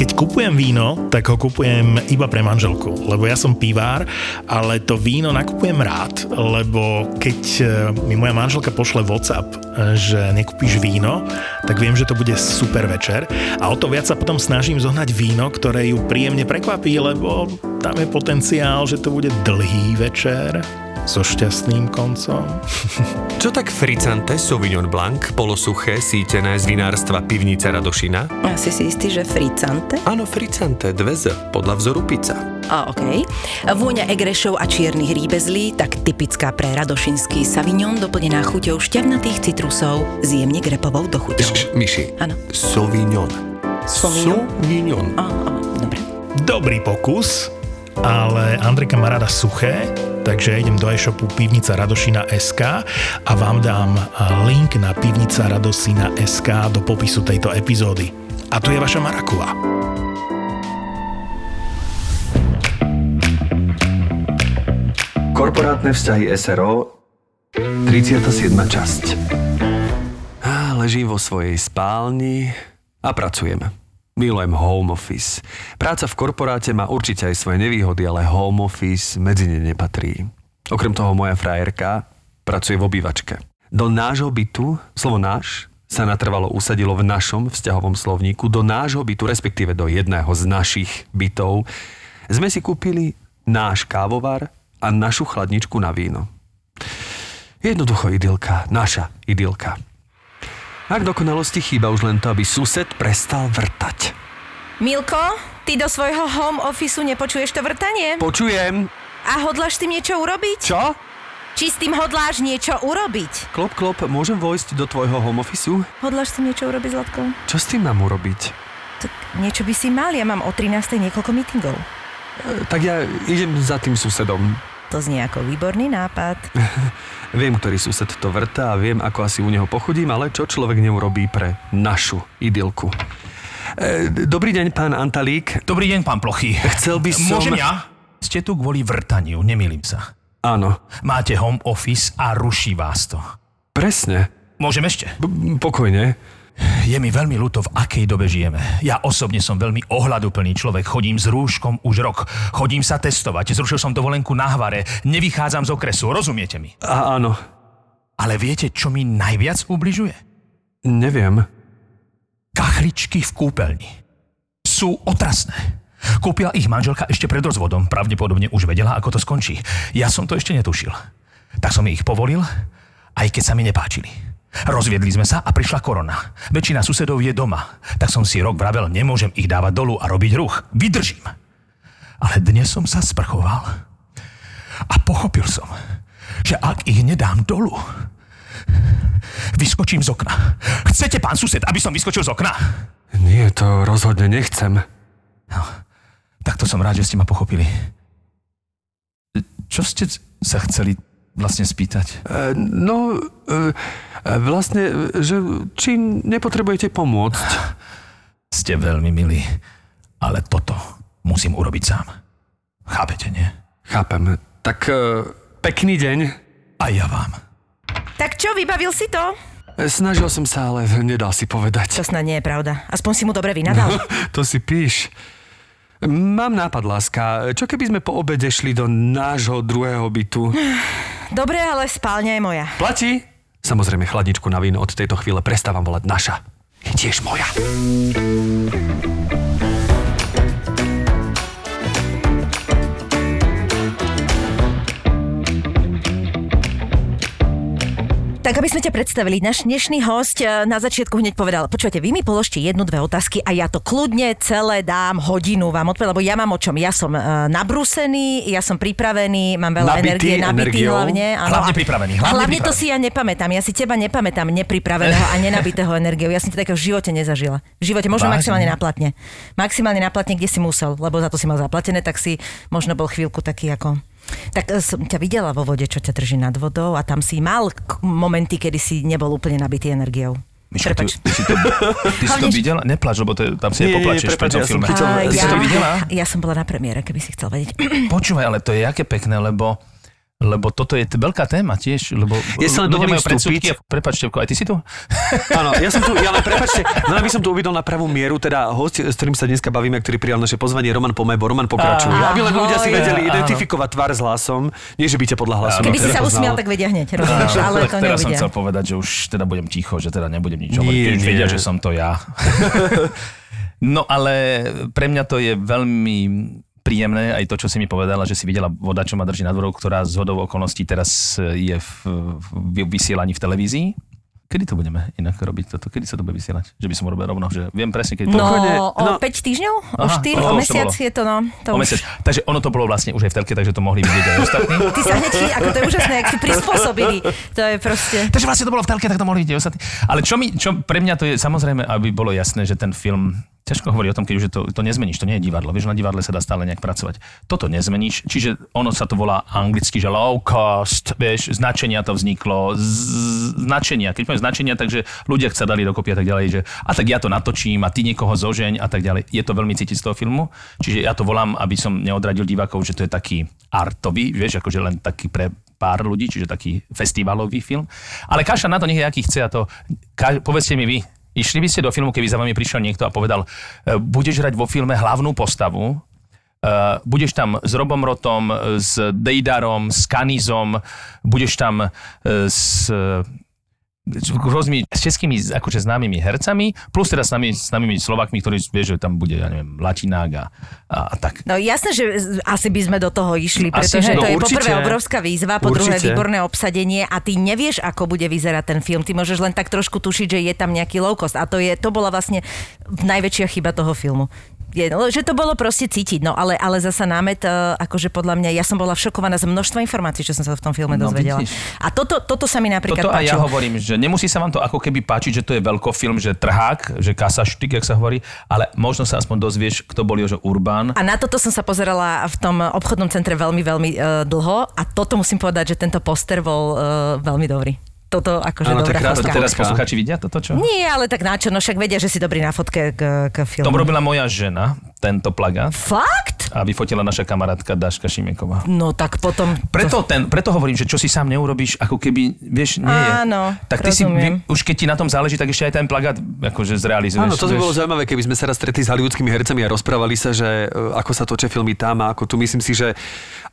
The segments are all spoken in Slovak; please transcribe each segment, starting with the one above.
keď kupujem víno, tak ho kupujem iba pre manželku, lebo ja som pivár, ale to víno nakupujem rád, lebo keď e, mi moja manželka pošle WhatsApp, e, že nekúpiš víno, tak viem, že to bude super večer a o to viac sa potom snažím zohnať víno, ktoré ju príjemne prekvapí, lebo tam je potenciál, že to bude dlhý večer so šťastným koncom. Čo tak fricante Sauvignon Blanc, polosuché, sítené z vinárstva Pivnica Radošina? Asi si istý, že fricante? Áno, fricante, dve z, podľa vzoru pizza. A, OK. Vôňa egrešov a čiernych rýbezlí, tak typická pre radošinský Savignon, doplnená chuťou šťavnatých citrusov s jemne grepovou dochuťou. Š, myši. Áno. Sauvignon. Sauvignon? Sauvignon. Á, á, dobre. Dobrý pokus, ale Andrika má rada suché, takže idem do e-shopu Pivnica Radošina SK a vám dám link na Pivnica Radosina SK do popisu tejto epizódy. A tu je vaša Marakua. Korporátne vzťahy SRO 37. časť ležím vo svojej spálni a pracujem. Milujem home office. Práca v korporáte má určite aj svoje nevýhody, ale home office medzi ne nepatrí. Okrem toho moja frajerka pracuje v obývačke. Do nášho bytu, slovo náš, sa natrvalo usadilo v našom vzťahovom slovníku. Do nášho bytu, respektíve do jedného z našich bytov, sme si kúpili náš kávovar a našu chladničku na víno. Jednoducho idylka, naša idylka. A k dokonalosti chýba už len to, aby sused prestal vrtať. Milko, ty do svojho home officeu nepočuješ to vrtanie? Počujem. A hodláš s tým niečo urobiť? Čo? Či s tým hodláš niečo urobiť? Klop, klop, môžem vojsť do tvojho home officeu? Hodláš s tým niečo urobiť, Zlatko? Čo s tým mám urobiť? Tak niečo by si mal, ja mám o 13. niekoľko meetingov. E, tak ja idem za tým susedom. To znie ako výborný nápad. Viem, ktorý sused to vrta a viem, ako asi u neho pochodím, ale čo človek neurobí pre našu idylku. E, dobrý deň, pán Antalík. Dobrý deň, pán Plochy. Chcel by som... Môžem ja? Ste tu kvôli vrtaniu, nemýlim sa. Áno, Máte home office a ruší vás to. presne. Môžem ešte? B- pokojne. Je mi veľmi ľúto, v akej dobe žijeme. Ja osobne som veľmi ohľaduplný človek. Chodím s rúškom už rok. Chodím sa testovať. Zrušil som dovolenku na Hvare. Nevychádzam z okresu. Rozumiete mi? A áno, Ale viete, čo mi najviac ubližuje? neviem. Kachličky v kúpeľni. Sú otrasné. Kúpila ich manželka ešte pred rozvodom. Pravdepodobne už vedela, ako to skončí. Ja som to ešte netušil. Tak som ich povolil, aj keď sa mi nepáčili. Rozviedli sme sa a prišla korona. Väčšina susedov je doma. Tak som si rok vravel, nemôžem ich dávať dolu a robiť ruch. Vydržím. Ale dnes som sa sprchoval a pochopil som, že ak ich nedám dolu, vyskočím z okna. Chcete, pán sused, aby som vyskočil z okna? Nie, to rozhodne nechcem. No, tak to som rád, že ste ma pochopili. Čo ste sa chceli vlastne spýtať? E, no, e, e, vlastne, že či nepotrebujete pomôcť. Ste veľmi milí, ale toto musím urobiť sám. Chápete, nie? Chápem. Tak e, pekný deň. A ja vám. Tak čo, vybavil si to? E, Snažil som sa, ale nedal si povedať. To snad nie je pravda. Aspoň si mu dobre vynadal. to si píš. Mám nápad, láska. Čo keby sme po obede šli do nášho druhého bytu? Dobre, ale spálňa je moja. Platí? Samozrejme, chladničku na víno od tejto chvíle prestávam volať naša. Je tiež moja. Tak aby sme ťa predstavili, náš dnešný host eh, na začiatku hneď povedal, počujete, vy mi položte jednu, dve otázky a ja to kľudne celé dám hodinu vám odpovedať, lebo ja mám o čom. Ja som uh, nabrúsený, ja som pripravený, mám veľa Nabitý energie, nabitý energiou. hlavne. áno. Hlavne pripravený, hlavne hlavne to pripravený. si ja nepamätám. Ja si teba nepamätám nepripraveného a nenabitého energiou. Ja som to takého v živote nezažila. V živote možno Vážne? maximálne na platne. Maximálne na platne, kde si musel, lebo za to si mal zaplatené, tak si možno bol chvíľku taký ako tak e, som ťa videla vo vode, čo ťa drží nad vodou a tam si mal k- momenty, kedy si nebol úplne nabitý energiou. Miška, ty, ty, si to, ty si to videla? Neplač, lebo to, tam si nepoplačeš pri tom ja som filme. chytil- Si ja, to videla? ja som bola na premiére, keby si chcel vedieť. Počúvaj, ale to je aké pekné, lebo Lebo toto je t- veľká téma tiež, lebo Ja sa len ľudia dovolím majú predsudky vstúpiť. a- Prepač, Števko, aj ty si tu? Áno, ja som tu, ja len prepačte, no aby som tu uvidel na pravú mieru, teda host, s ktorým sa dneska bavíme, ktorý prijal naše pozvanie, Roman Pomebo, Roman pokračuje. Aby len ľudia si Ahoj. vedeli Áno. identifikovať tvár s hlasom. Nie, že by ťa podľa hlasu Keby si sa usmial, tak vedia hneď, rozumieš, ale to teraz som chcel povedať, že už teda budem ticho, že teda nebudem nič hovoriť, keď už vedia, že som to ja. no ale pre mňa to je veľmi príjemné aj to, čo si mi povedala, že si videla voda, čo ma drží nad vodou, ktorá z hodou okolností teraz je v, v vysielaní v televízii. Kedy to budeme inak robiť toto? Kedy sa to bude vysielať? Že by som urobil rovno, že viem presne, keď to... No, Pokojne, o no. 5 týždňov? O Aha, 4? o, to mesiac bolo. je to, no. To O už- mesiac. Takže ono to bolo vlastne už aj v telke, takže to mohli vidieť aj ostatní. Ty sa hneď, ako to je úžasné, jak si prispôsobili. To je proste... Takže vlastne to bolo v telke, tak to mohli vidieť ostatní. Ale čo, mi, čo pre mňa to je, samozrejme, aby bolo jasné, že ten film, ťažko hovorí o tom, keď už to, to nezmeníš, to nie je divadlo, vieš, na divadle sa dá stále nejak pracovať. Toto nezmeníš, čiže ono sa to volá anglicky, že low cost, vieš, značenia to vzniklo, z, značenia, keď poviem značenia, takže ľudia sa dali dokopy a tak ďalej, že a tak ja to natočím a ty niekoho zožeň a tak ďalej. Je to veľmi cítiť z toho filmu, čiže ja to volám, aby som neodradil divákov, že to je taký artový, vieš, akože len taký pre pár ľudí, čiže taký festivalový film. Ale kaša na to nech aký chce a to, ka, povedzte mi vy, išli by ste do filmu, keby za vami prišiel niekto a povedal, e, budeš hrať vo filme hlavnú postavu, Uh, budeš tam s Robom Rotom, e, s Dejdarom, s Kanizom, budeš tam uh, s rôznymi s českými akože známymi hercami, plus teda s nami, s nami Slovakmi, ktorí vieš, že tam bude, ja neviem, Latinák a, a, a tak. No jasné, že asi by sme do toho išli, Asi, pretože hej. to No, je určite. poprvé obrovská výzva, po druhé výborné obsadenie a ty nevieš, ako bude vyzerať ten film. Ty môžeš len tak trošku tušiť, že je tam nejaký low cost a to, je, to bola vlastne najväčšia chyba toho filmu. Je, no, že to bolo proste cítiť, no ale, ale zasa námet, e, akože podľa mňa, ja som bola šokovaná z množstva informácií, čo som sa v tom filme No, dozvedela. vidíš. A toto, toto sa mi napríklad Toto aj ja páčilo. hovorím, že nemusí sa vám to ako keby páčiť, že to je veľkofilm, že trhák, že kasaštyk, jak sa hovorí, ale možno sa aspoň dozvieš, kto bol Jožo Urbán. A na toto som sa pozerala v tom obchodnom centre veľmi, veľmi uh, dlho a toto musím povedať, že tento poster bol uh, veľmi dobrý. Toto akože Áno, to je dobrá krásne. To fotka. teraz posluchači vidia toto, čo? Nie, ale tak načo, no však vedia, že si dobrý na fotke k, k filmu. To robila moja žena, tento plagát, Fakt? a vyfotila naša kamarátka Daška Šimeková. No tak potom... Preto, ten, preto hovorím, že čo si sám neurobiš, ako keby, vieš, nie je. Áno, tak ty si, rozumiem. vy, už keď ti na tom záleží, tak ešte aj ten plagát akože zrealizuješ. Áno, to by bolo zaujímavé, keby sme sa raz stretli s hollywoodskými hercami a rozprávali sa, že e, ako sa točia filmy tam a ako tu. Myslím si, že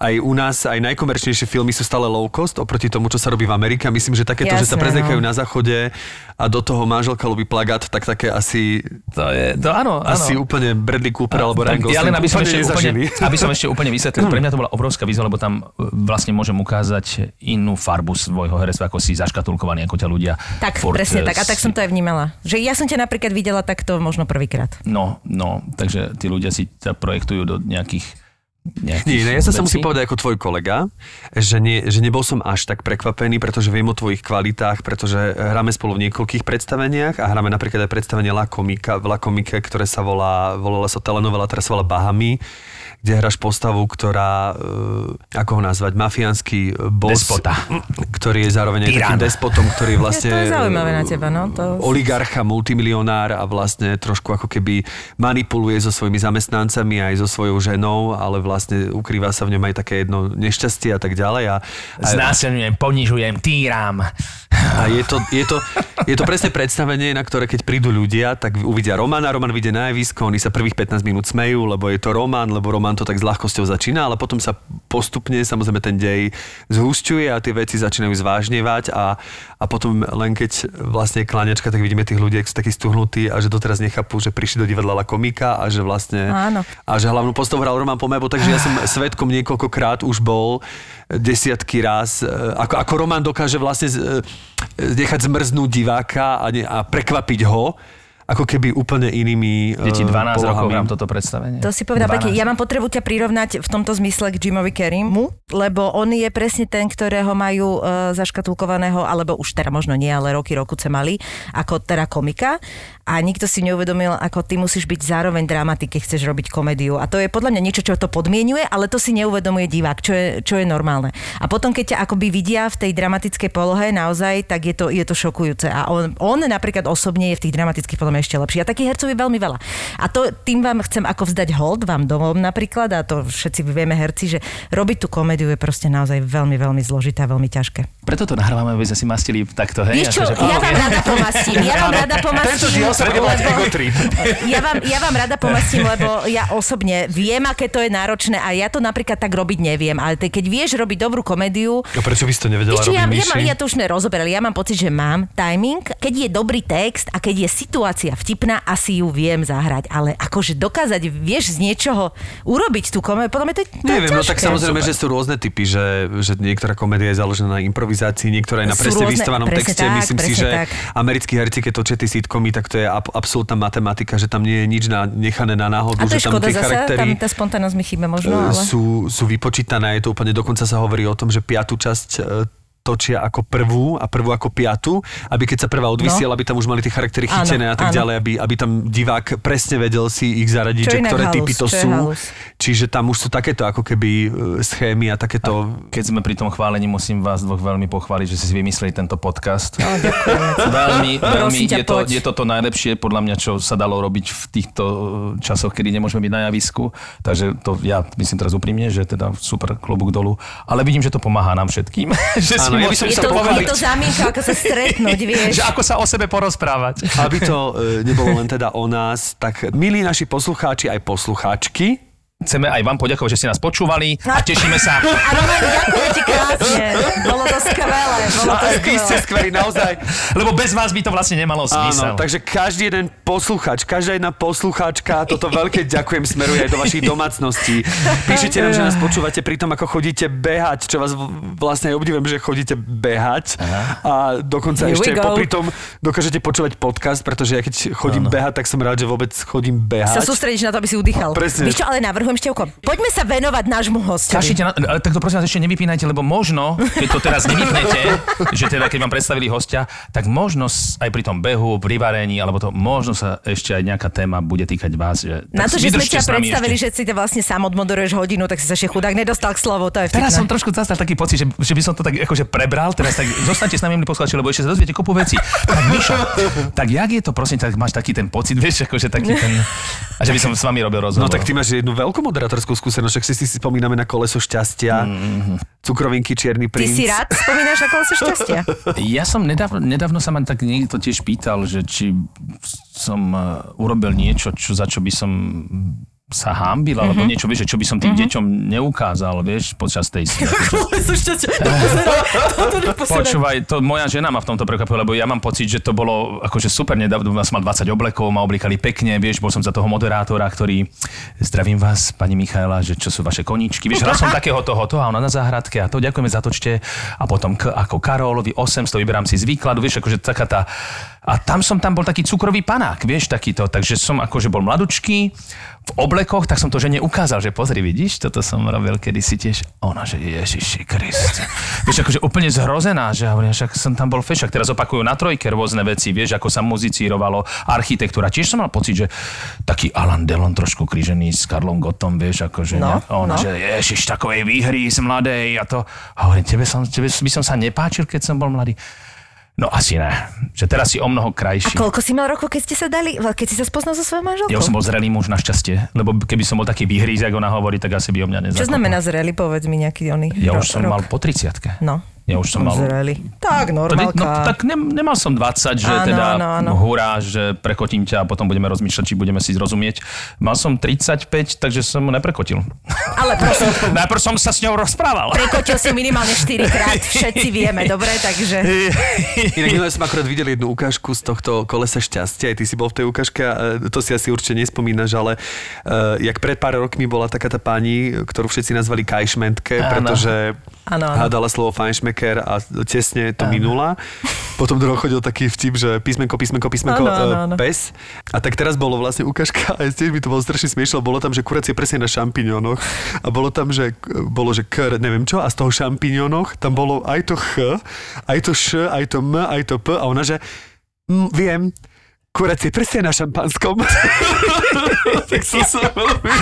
aj u nás aj najkomerčnejšie filmy sú stále low cost oproti tomu, čo sa robí v Amerike. Myslím, že takéto, že sa Jasné, prezliekajú no. na záchode a do toho manželka ľubí plagát, tak také asi, To je, to áno, áno. asi úplne Bradley Cooper alebo Ryan Gosling len aby som, ešte úplne, aby som ešte úplne vysvetlil, pre mňa to bola obrovská výzva, lebo tam e, vlastne môžem ukázať inú farbu svojho herectva, ako si zaškatulkovaný, ako ťa ľudia. Tak, furt, presne e, tak. A tak som to aj vnímala. Že ja som ťa napríklad videla takto možno prvýkrát. No, no, takže tí ľudia si sa projektujú do nejakých Nie, ne, ja sa, sa musím povedať ako tvoj kolega, že, nie, že nebol som až tak prekvapený, pretože viem o tvojich kvalitách, pretože hráme spolu v niekoľkých predstaveniach a hráme napríklad aj predstavenie La Komika, v La Komike, ktoré sa volá, volala sa telenovela, teraz sa volá Bahamy, kde hráš postavu, ktorá, e, ako ho nazvať, mafiánsky boss, Despota. ktorý je zároveň aj takým despotom, ktorý vlastne... to je zaujímavé na teba, no. To... oligarcha, multimilionár a vlastne trošku ako keby manipuluje so svojimi zamestnancami aj so svojou ženou, ale vlastne ukrýva sa v ňom aj také jedno nešťastie a tak ďalej. A, a, Znásilňujem, ponižujem, týram. a je, to, je, to, je to presne predstavenie, na ktoré keď prídu ľudia, tak uvidia Romana, Roman vyjde na javisko, oni sa prvých 15 minút smejú, lebo je to Roman, lebo Roman to tak s ľahkosťou začína, ale potom sa postupne samozrejme ten dej zhusťuje a tie veci začínajú zvážnevať a, a potom len keď vlastne je kláňačka, tak vidíme tých ľudí, ak sú takí stuhnutí a že doteraz nechápu, že prišli do divadla La komika a že vlastne Áno. a že hlavnú postavu hral Roman Pomebo, takže ja som svetkom niekoľkokrát už bol desiatky raz, e, ako, ako Roman dokáže vlastne z- e, nechať zmrznúť diváka a, ne, a prekvapiť ho, ako keby úplne inými Deti 12 e, rokov polohami. hrám toto predstavenie. To si povedal 12. pekne. Ja mám potrebu ťa prirovnať v tomto zmysle k Jimovi Carreymu, lebo on je presne ten, ktorého majú uh, zaškatulkovaného, alebo už teda možno nie, ale roky, rokuce mali, ako teda komika. A nikto si neuvedomil, ako ty musíš byť zároveň dramatik, keď chceš robiť komédiu. A to je podľa mňa niečo, čo to podmienuje, ale to si neuvedomuje divák, čo je, čo je normálne. A potom, keď ťa akoby vidia v tej dramatickej polohe naozaj, tak je to, je to šokujúce. A on, on napríklad osobne je v tých dramatických podľa samozrejme ešte lepší. A takých hercov je veľmi veľa. A to tým vám chcem ako vzdať hold, vám domov napríklad, a to všetci vieme herci, že robiť tú komédiu je proste naozaj veľmi, veľmi zložité a veľmi ťažké. Preto to nahrávame, aby sme si mastili takto, hej? Vieš čo, Akože- ja vám rada pomastím, ja vám rada Tento pomastím, diel sa bude volať lebo- Ego Trip. ja vám, ja vám rada pomastím, lebo ja osobne viem, aké to je náročné a ja to napríklad tak robiť neviem, ale te, keď vieš robiť dobrú komédiu, A prečo by si to nevedela robiť, ja, ja, mám, ja to už sme rozoberali, ja mám pocit, že mám timing. Keď je dobrý text a keď je situácia vtipná, asi ju viem zahrať, ale akože dokázať, vieš, z niečoho urobiť tú komédiu, podľa mňa to no, Neviem, no tak ťažké. samozrejme, že sú rôzne typy, že, že niektorá komédia je založená na improvizácii, niektorá je na presne rôzne- vystavanom presne texte. tak, Myslím si, že tak. americkí herci, keď točia tie sitcomy, tak to je ab- absolútna matematika, že tam nie je nič na, nechané na náhodu, A to je že tam škoda tie zase, tam tá spontánnosť mi chýba možno, e, ale... sú, sú vypočítané, je to úplne, dokonca sa hovorí o tom, že piatú časť e, točia ako prvú a prvú ako piatu, aby keď sa prvá odvysiela, aby tam už mali tie charaktery No. Áno, chytené a tak áno. ďalej, aby, aby tam divák presne vedel si ich zaradiť, Čo že ktoré halus, typy to sú. halus. Čiže tam už sú takéto ako keby e, schémy a takéto... Keď sme pri tom chválení, musím vás dvoch veľmi pochváliť, že si vymysleli tento podcast. No. Veľmi, veľmi, je to, poď. je to to najlepšie, podľa mňa, čo sa dalo robiť v týchto eh, časoch, kedy nemôžeme byť na javisku. Takže to ja myslím teraz úprimne, že teda super klobúk dolu. Ale vidím, že to pomáha nám všetkým. že si Áno, ja by som Je to, povedali- je to zámienka, ako sa stretnúť, vieš. že ako sa o sebe porozprávať. Aby to e, nebolo len teda o nás, tak milí naši poslucháči aj poslucháčky, Chceme aj vám poďakovať, že ste nás počúvali a tešíme sa. A Roman, ďakujem ti krásne. Bolo to skvelé, bolo to a vy ste skvelé. skvelí naozaj. Lebo bez vás by to vlastne nemalo zmysel. Áno, takže každý jeden posluchač, každá jedna poslucháčka, toto veľké ďakujem smeruje aj do vašich domácností. Píšete nám, že nás počúvate pri tom, ako chodíte behať, čo vás vlastne aj obdivujem, že chodíte behať. A dokonca Here ešte popri tom dokážete počúvať podcast, pretože ja keď chodím behať, tak som rád, že vôbec chodím Sa behať. sústredíš na to, aby si udýchal. Presne. Vieš čo, ale navrhujem Števko, poďme sa venovať nášmu hostovi. Kašite na, ale tak to prosím vás ešte nevypínajte, lebo možno, keď to teraz nevypnete, že teda keď vám predstavili hostia, tak možno aj pri tom behu, pri varení, alebo to možno sa ešte aj nejaká téma bude týkať vás. Že, Na to, že sme ťa predstavili, ešte. že si to vlastne sám odmoderuješ hodinu, tak si sa ešte chudák nedostal k slovu, to je Teraz som vtipné. trošku zastal taký pocit, že, že by som to tak akože prebral, teraz tak zostaňte s nami, milí poslucháči, lebo ešte sa dozviete kopu vecí. Tak Mišo, tak jak je to, prosím, tak máš taký ten pocit, vieš, akože taký ten, a že by som s vami robil rozhovor. No tak ty máš jednu veľkú moderátorskú skúsenosť, však si, si spomíname na koleso šťastia, cukrovinky, čierny Ty princ. si rád spomínaš na koleso šťastia? Ja som nedávno, nedávno sa ma tak niekto tiež pýtal, že či som uh, urobil niečo, čo, za čo by som sa hámbil, alebo Mhm. niečo, vieš, čo by som tým deťom neukázal, vieš, počas tej. Počúvaj, to moja žena ma v tomto prekvapila, lebo ja mám pocit, že to bolo akože super, nedávno som mal 20 oblekov, ma oblikali pekne, vieš, bol som za toho moderátora, ktorý, zdravím vás, pani Michaela, že čo sú vaše koníčky, vieš, hral som takého tohoto a ona na záhradke a to ďakujeme za točte a potom k, ako Karolovi 800 vyberám si z výkladu, vieš, akože taká tá, a tam som tam bol taký cukrový panák, vieš, takýto, takže som akože bol mladučký, v oblekoch, tak som to žene ukázal, že pozri, vidíš, toto som robil kedysi tiež. Ona, že Ježiši Kriste. Vieš, akože úplne zhrozená, že hovorím, však som tam bol fešak. Teraz opakujú na trojke rôzne veci, vieš, ako sa muzicírovalo, architektúra. Tiež som mal pocit, že taký Alan Delon trošku krížený s Karlom Gottom, vieš, akože No, ne? Ona, no. že Ježiš, takovej výhry z mladej a to. A hovorím, tebe, som, tebe by som sa nepáčil, keď som bol mladý. No asi ne. Že teraz si o mnoho A krajší. koľko si mal rokov, keď ste sa dali, keď si sa spoznal so svojou manželkou? Ja už som bol zrelý muž, našťastie. Lebo keby som bol taký výhríz, ako ona hovorí, tak asi by o mňa nezakopol. Čo znamená zreli, povedz mi nejaký oný Ja ro- už som rok. mal po 30 No. Ja už som mal... Zreli. Tak, No, normálka. tak ne, nemal som 20, že Áno, teda áno, áno. hurá, že prekotím ťa a potom budeme rozmýšľať, či budeme si zrozumieť. Mal som 35, takže som mu neprekotil. Ale prosím, Najprv som sa s ňou rozprával. prekotil si minimálne 4 krát, všetci vieme, dobre, takže... Inak minule som akorát videl jednu ukážku z tohto kolesa šťastia, aj ty si bol v tej ukážke, e, to si asi určite nespomínaš, ale uh, jak pred pár rokmi bola taká tá pani, ktorú všetci nazvali Kajšmentke, Áno. pretože Áno, áno. hádala slovo Feinschmecker a tesne to minula. Potom druhý chodil taký vtip, že písmenko, písmenko, písmenko, Áno, áno, e, áno. pes. A tak teraz bolo vlastne ukážka, a tiež mi to bolo strašne smiešne, lebo bolo tam, že kuracie presne na šampiňónoch a bolo tam, že bolo, že k, neviem čo, a z toho šampiňónoch tam bolo aj to ch, aj to š, aj to m, aj to p a ona, že mm, viem, kuracie prsie na šampanskom. tak som sa veľmi,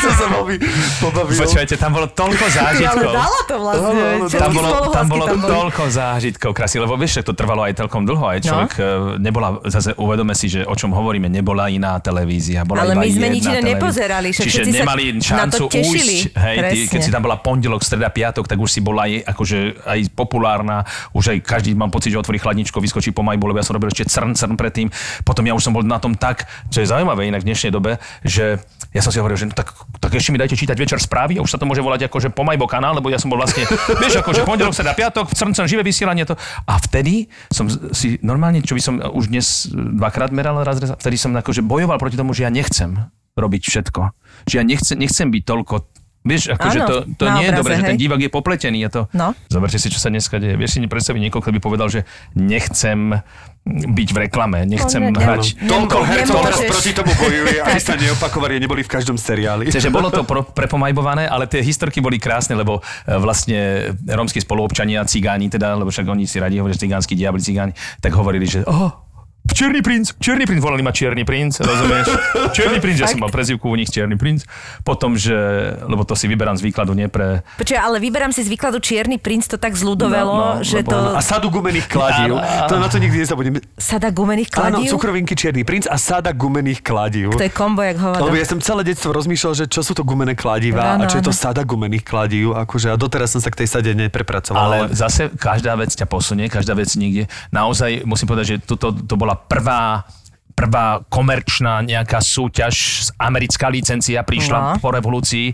som sa veľmi pobavil. Počúvajte, tam bolo toľko Ale zážitkov. dalo to vlastne. Áno, Všetky Tam bolo, tam bolo tam boli. toľko zážitkov krásy, lebo vieš, že to trvalo aj celkom dlho, aj človek no. nebola, zase uvedome si, že o čom hovoríme, nebola iná televízia, bola Ale iba my sme nič iné nepozerali, však Čiže nemali na to šancu ujsť, hej, ty, keď si tam bola pondelok, streda, piatok, tak už si bola aj, akože, aj populárna, už aj každý mám pocit, že otvorí chladničko, vyskočí po majbu, lebo ja som robil ešte crn, crn predtým, potom ja už som bol na tom tak, čo je zaujímavé inak v dnešnej dobe, že ja som si hovoril, že no, tak, tak ešte mi dajte čítať večer správy a už sa to môže volať ako že Pomajbo kanál, lebo ja som bol vlastne, vieš, akože pondelok, streda, piatok, crn, crn, živé vysielanie to. A vtedy som si normálne, čo by som už dnes dvakrát meral, raz, raz, vtedy som akože bojoval proti tomu, že ja nechcem robiť všetko. Že ja nechcem, nechcem byť toľko Vieš, akože to, to nie je dobré, že ten divák je popletený. Je to... No. Zoberte si, čo sa dneska deje. Vieš si predstaviť niekoho, kto by povedal, že nechcem byť v reklame, nechcem No, ne- hrať. nem- Toľko hercov teraz proti tomu bojuje, aby sa neopakovali, neboli v každom seriáli. Čiže bolo to pro, prepomajbované, ale tie historky boli krásne, lebo e, vlastne rómsky spoluobčania, cigáni teda, lebo však oni si radi hovoria, že cigánsky diabli, cigáni, tak hovorili, že oh, Čierny princ, Čierny princ, volali ma Čierny princ, rozumieš? Čierny princ, ja som mal prezivku u nich Čierny princ. Potom, že, lebo to si vyberám z výkladu, nie pre... Počuj, ale vyberám si z výkladu Čierny princ, to tak zľudovelo, No, no, že lebo- to A sadu gumených kladív. Áno, áno. To na to nikdy nezabudnem. sada gumených Áno, kladív. cukrovinky Čierny princ a sada gumených kladív. To je kombo, jak hovado. Lebo ja som celé detstvo rozmýšľal, že čo sú to gumené kladiva Áno, a čo je to áno. sada gumených kladív. Akože, a doteraz som sa k tej sade neprepracoval. Ale Ale, zase každá vec ťa posunie, každá vec niekde. Naozaj musím povedať, že toto to bola prvá prvá komerčná nejaká súťaž, americká licencia prišla No. po revolúcii,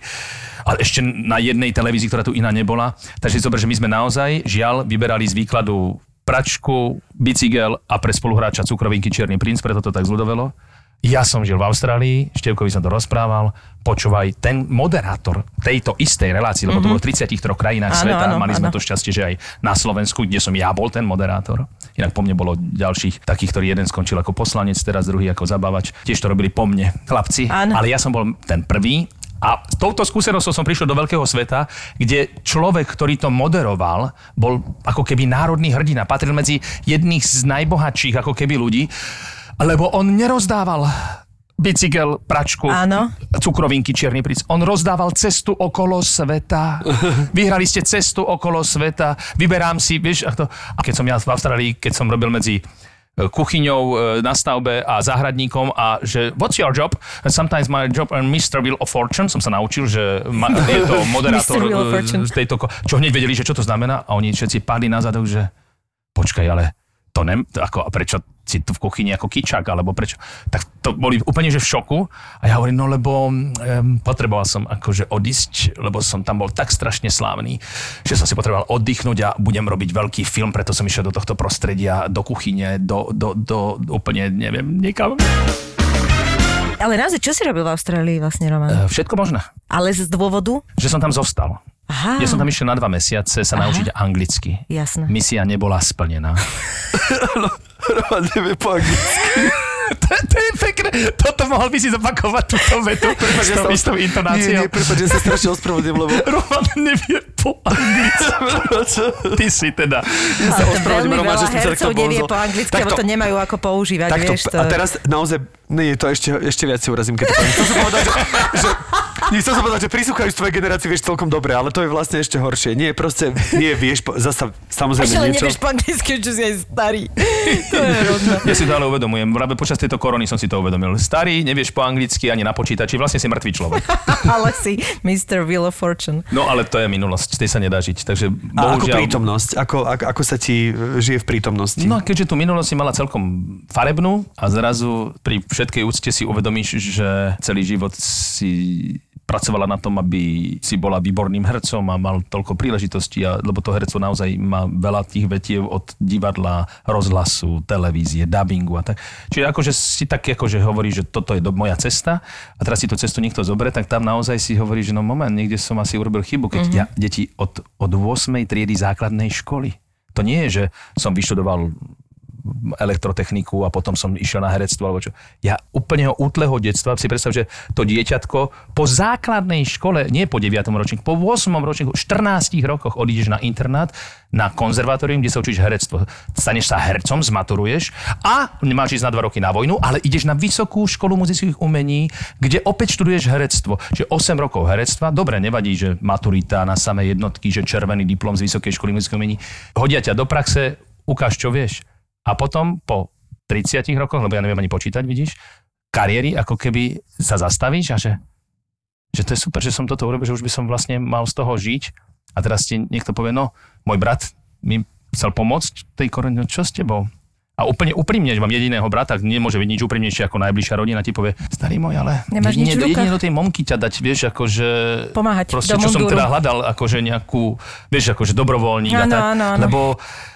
ale ešte na jednej televízii, ktorá tu iná nebola. Takže zober, že my sme naozaj, žiaľ, vyberali z výkladu pračku, bicykel a pre spoluhráča cukrovinky Čierny princ, preto to tak zľudovelo. Ja som žil v Austrálii, Števkovi som to rozprával, počúvaj, ten moderátor tejto istej relácii, lebo to bolo v 33 krajinách Áno, sveta, áno, mali sme áno. to šťastie, že aj na Slovensku, kde som ja bol ten moderátor. Inak po mne bolo ďalších takých, ktorí jeden skončil ako poslanec, teraz druhý ako zabávač. Tiež to robili po mne chlapci, Áno. ale ja som bol ten prvý. A s touto skúsenosťou som prišiel do veľkého sveta, kde človek, ktorý to moderoval, bol ako keby národný hrdina. Patril medzi jedných z najbohatších ako keby ľudí, lebo on nerozdával bicykel, pračku, Áno. cukrovinky, čierny princ. On rozdával cestu okolo sveta. Vyhrali ste cestu okolo sveta. Vyberám si, vieš, a, to, a keď som ja v Austrálii, keď som robil medzi e, kuchyňou e, na stavbe a záhradníkom a že what's your job? Sometimes my job and Mr. Wheel of Fortune som sa naučil, že ma, je to moderátor e, Fortune. z tejto, čo hneď vedeli, že čo to znamená a oni všetci padli na zadok, že počkaj, ale to nem, ako, a prečo si tu v kuchyni ako kyčak, alebo prečo? Tak to boli úplne, že v šoku. A ja hovorím, no lebo um, potreboval som akože odísť, lebo som tam bol tak strašne slávny, že som si potreboval oddychnúť a budem robiť veľký film, preto som išiel do tohto prostredia, do kuchyne, do, do, do úplne, neviem, niekam. Ale naozaj, čo si robil v Austrálii vlastne, Roman? E, Všetko možné. Ale z dôvodu? Že som tam zostal. Aha, Ja som tam išiel na dva mesiace sa Aha. naučiť anglicky. jasné. Misia nebola splnená. Roman nevie po anglicky. to, to je pekné. Toto mohol by si zopakovať túto vetu s tou istou Nie, intonáciou. nie, prepáč, že sa strašne ospravedlňujem, lebo... Roman nevie po anglicky. Ty si teda. Ja sa ospravedlňujem, Roman, že som sa takto hercov nevie po anglicky, lebo to nemajú ako používať, Takto, vieš. To... a teraz naozaj, nie, to ešte, ešte viac si urazím, keď to poviem. Chcel som povedať, že, že, nie, chcel som povedať, že prísluchajú z tvojej generácie vieš celkom dobre, ale to je vlastne ešte horšie. Nie, proste, nie, vieš, po, zasa, samozrejme Ešte len niečo. nevieš po anglicky, čo si aj starý. to je rovno. Ja si to ale uvedomujem. Práve počas tejto korony som si to uvedomil. Starý, nevieš po anglicky ani na počítači, vlastne si mŕtvý človek. Ale si Mr. Wheel of Fortune. No ale to je minulosť, tej sa nedá žiť. Takže A ako bohužiaľ... prítomnosť? Ako, ako, ako sa ti e, žije v prítomnosti? No keďže tú minulosť si mala celkom farebnú a zrazu pri všetkej úcte si uvedomíš, že celý život si pracovala na tom, aby si bola výborným hercom a mal toľko príležitostí, a, lebo to herectvo naozaj má veľa tých vetiev od divadla, rozhlasu, televízie, dubbingu a tak. Čiže akože si tak akože hovorí, že toto je do, moja cesta a teraz si tú cestu niekto zoberie, tak tam naozaj si hovorí, že no moment, niekde som asi urobil chybu, keď mm-hmm. ja, deti od, od 8. triedy základnej školy. To nie je, že som vyštudoval elektrotechniku a potom som išiel na herectvo alebo čo. Ja úplne ho útleho detstva si predstav, že to dieťatko po základnej škole, nie po 9. ročníku, po 8. ročníku, 14 rokoch odídeš na internát, na konzervatórium, kde sa učíš herectvo. Staneš sa hercom, zmaturuješ a nemáš ísť na 2 roky na vojnu, ale ideš na vysokú školu muzických umení, kde opäť študuješ herectvo. Čiže 8 rokov herectva, dobre, nevadí, že maturita na samé jednotky, že červený diplom z vysokej školy muzických umení. Hodia ťa do praxe, ukáž, čo vieš. A potom po 30 rokoch, lebo ja neviem ani počítať, vidíš, kariéry, ako keby sa zastavíš a že, že to je super, že som toto urobil, že už by som vlastne mal z toho žiť a teraz ti niekto povie, no, môj brat mi chcel pomôcť tej korene, no čo s tebou? A úplne úprimne, že mám jediného brata, nemôže byť nič úprimnejšie ako najbližšia rodina, ti povie, starý môj, ale Nemáš nič v jedine, jedine do tej momky ťa dať, vieš, akože... Pomáhať Proste, do čo som teda hľadal, akože nejakú, vieš, akože dobrovoľník a tak, áno, áno. lebo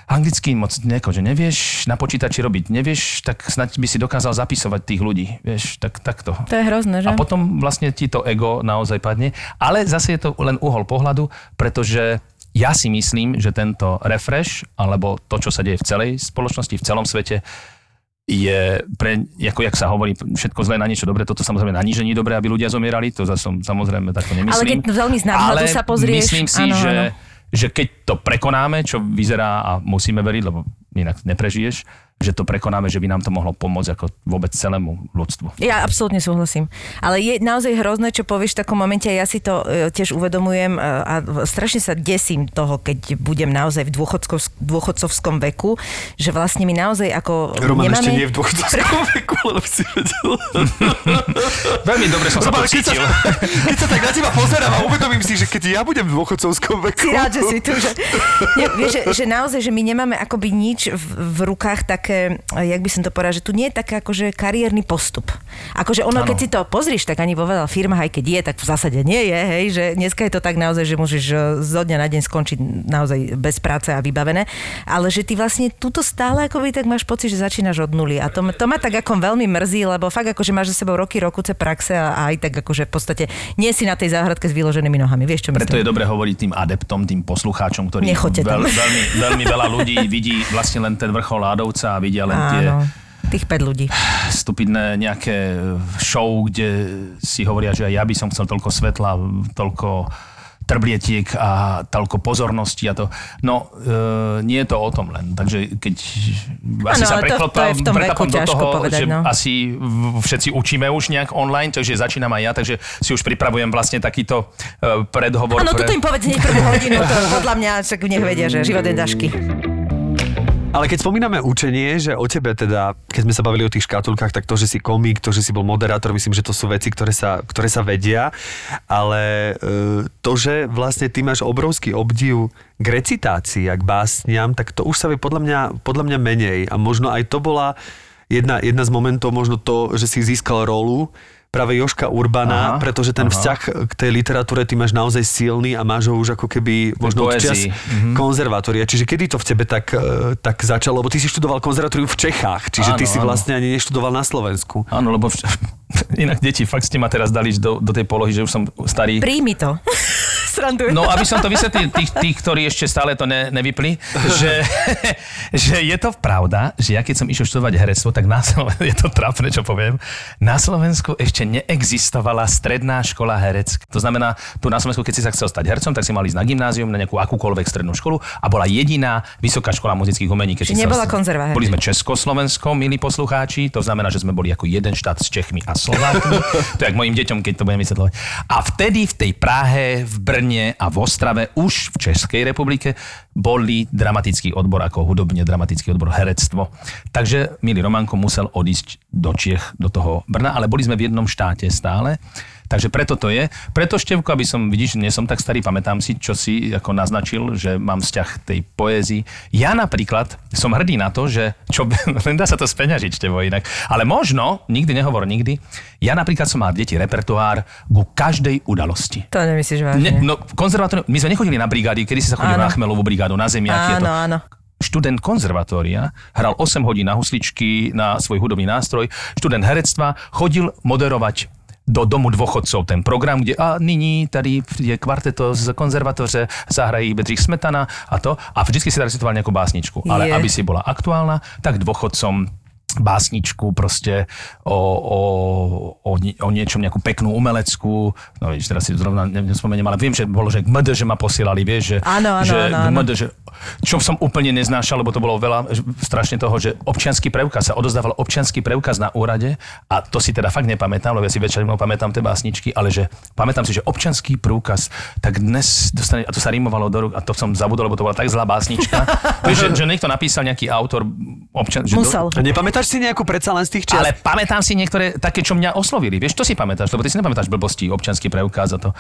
anglicky moc neko, že nevieš na počítači robiť, nevieš, tak snad by si dokázal zapisovať tých ľudí, vieš, tak takto. To je hrozné, že? A potom vlastne ti to ego naozaj padne. Ale zase je to len uhol pohľadu, pretože ja si myslím, že tento refresh, alebo to, čo sa deje v celej spoločnosti, v celom svete, je pre, ako jak sa hovorí, všetko zlé na niečo dobré, toto samozrejme na nič je dobré, aby ľudia zomierali, to zase som samozrejme takto Ale nemyslím. keď veľmi z Ale sa pozrieš, myslím si, áno, že, áno. že keď to prekonáme, čo vyzerá a musíme veriť, lebo inak neprežiješ, že to prekonáme, že by nám to mohlo pomôcť ako vôbec celému ľudstvu. Ja absolútne súhlasím. Ale je naozaj hrozné, čo povieš v takom momente, ja si to e, tiež uvedomujem e, a strašne sa desím toho, keď budem naozaj v dôchodcov, dôchodcovskom veku, že vlastne my naozaj ako Roman nemáme... ešte nie je v dôchodcovskom veku, len si vedel. Veľmi dobre som sa Roman, to keď sa, keď sa tak na teba pozerám a uvedomím si, že keď ja budem v dôchodcovskom veku... Si rád, že si tu, že, nie, vieš, že, že naozaj, že my nemáme akoby nič v, v rukách také, jak by som to povedala, že tu nie je také akože kariérny postup. Akože ono, Áno. keď si to pozrieš, tak ani vo veľa firmách, aj keď je, tak v zásade nie je, hej, že dneska je to tak naozaj, že môžeš e, zo dňa na deň skončiť naozaj bez práce a vybavené, ale že ty vlastne túto stále akoby tak máš pocit, že začínaš od nuly a to, to ma tak ako veľmi mrzí, lebo fakt akože máš za sebou roky, rokuce praxe a, a aj tak akože v podstate nie si na tej záhradke s vyloženými nohami, vieš čo myslím? Preto je dobre hovoriť tým adeptom, tým poslucháčom, ktorí tam. veľmi, veľmi veľa ľudí vidí vlastne len ten vrchol ľadovca a vidia len tie Áno, tých 5 ľudí. stupidné nejaké show, kde si hovoria, že aj ja by som chcel toľko svetla, toľko trblietiek a toľko pozornosti a to. No, e, nie je to o tom len. Takže keď asi Áno, sa ale to- to preklopám, do toho, povedať, že no. asi všetci učíme už nejak online, takže začínam aj ja, takže si už pripravujem vlastne takýto e, predhovor. Áno, pre... toto im povedz hneď prvú hodinu, to podľa mňa však nech vedia, že život je dažky. Ale keď spomíname učenie, že o tebe teda, keď sme sa bavili o tých škatulkách, tak to, že si komik, to, že si bol moderátor, myslím, že to sú veci, ktoré sa, ktoré sa vedia, ale e, to, že vlastne ty máš obrovský obdiv k recitácii a k básniam, tak to už sa vie podľa mňa, podľa mňa menej. A možno aj to bola jedna, jedna z momentov, možno to, že si získal rolu práve Joška Urbana, Aha, pretože ten aha. vzťah k tej literatúre ty máš naozaj silný a máš ho už ako keby možno od poézii. Mhm. konzervatória. Čiže kedy to v tebe tak, e, tak začalo? Lebo ty si študoval konzervatóriu v Čechách, čiže ty Áno, si áno. vlastne ani neštudoval na Slovensku. Áno, lebo vš- inak deti, fakt ste ma teraz dali do, do tej polohy, že už som starý. Príjmi to. Srandujem. No, aby som to vysvetlil tých, tých ktorí ešte stále to ne, nevypli, že, že je to pravda, že ja keď som išiel študovať herectvo, tak na Slovensku, je to trápne, čo poviem, na Slovensku ešte neexistovala stredná škola herec. To znamená, tu na Slovensku, keď si sa chcel stať hercom, tak si mal ísť na gymnázium, na nejakú akúkoľvek strednú školu a bola jediná vysoká škola muzických umení. Keď si chcel- nebola konzerva her. Boli sme Československo, milí poslucháči, to znamená, že sme boli ako jeden štát s Čechmi a Slovákmi. to je jak mojim deťom, keď to budem vysvetľovať. A vtedy v tej Prahe, v Brne a v Ostrave, už v Českej republike, boli dramatický odbor ako hudobne dramatický odbor herectvo. Takže milý Romanko musel odísť do Čiech, do toho Brna, ale boli sme v jednom štáte stále. Takže preto to je. Preto Števko, aby som, vidíš, nie som tak starý, pamätám si, čo si ako naznačil, že mám vzťah tej poézii. Ja napríklad som hrdý na to, že čo, len dá sa to speňažiť, Števo, inak. Ale možno, nikdy nehovor nikdy, ja napríklad som mal deti repertoár ku každej udalosti. To nemyslíš vážne. Ne, no, konzervatórium, my sme nechodili na brigády, kedy si sa chodili Áno. na Chmelovú brigádu, na zemiaky. je to- áno, áno. študent konzervatória, hral 8 hodín na husličky, na svoj hudobný nástroj, študent herectva, chodil moderovať do domu dôchodcov ten program, kde a nyní tady je kvarteto z konzervatoře, zahrají Bedřich Smetana a to. A vždycky si recitoval nejakú básničku. Ale Je. aby si bola aktuálna, tak dôchodcom básničku proste o, o, o, o niečom, nejakú peknú umeleckú, no vieš, teraz si zrovna ne- nespomeniem, ale viem, že bolo, že k MD, že ma posielali, vieš, že, Áno, áno, že áno, k áno. MD, že, čo som úplne neznášal, lebo to bolo veľa, strašne toho, že občianský preukaz sa odozdával občianský preukaz na úrade a to si teda fakt nepamätám, lebo ja si väčšinou pamätám tie básničky, ale že pamätám si, že občianský preukaz, tak dnes dostane, a to sa rimovalo do rúk a to som zabudol, lebo to bola tak zlá básnička, vieš, že, že niekto napísal nejaký autor občan, že Musel. A nepamätáš si nejakú predsa len z tých čias? ale pamätám si niektoré také, čo mňa oslovili. Vieš, to si pamätáš, lebo ty si nepamätáš blbosti, občanský preukaz a to.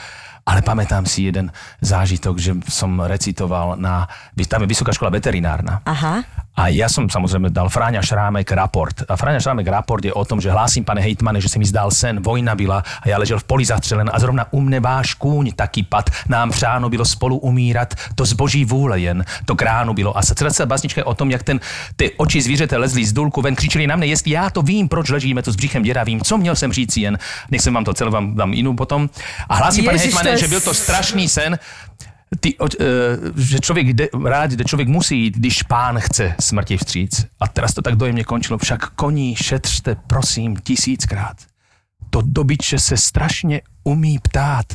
Ale pamätám si jeden zážitok, že som recitoval na, tam je Vysoká škola veterinárna. Aha. A ja som samozrejme dal Fráňa Šrámek raport. A Fráňa Šrámek raport je o tom, že hlásim, pane hejtmane, že si mi zdal sen, vojna byla a ja ležel v poli zastřelen a zrovna u mne váš kůň taký pad. Nám přáno bylo spolu umírat, to zboží vůle jen, to kránu bylo. A celá celá basnička je o tom, jak ten, ty oči zvířete lezli z důlku ven, křičeli na mne, jestli já to vím, proč ležíme tu s břichem děravým, co měl jsem říct jen. Nechcem vám to celé vám dám inú potom. A hlásim, pane hejtmane, je že byl to strašný sen, ty, e, že člověk jde rád, kde člověk musí jít, když pán chce smrti vstříc. A teraz to tak dojemně končilo. Však koní šetřte, prosím, tisíckrát. To dobyče se strašně umí ptát,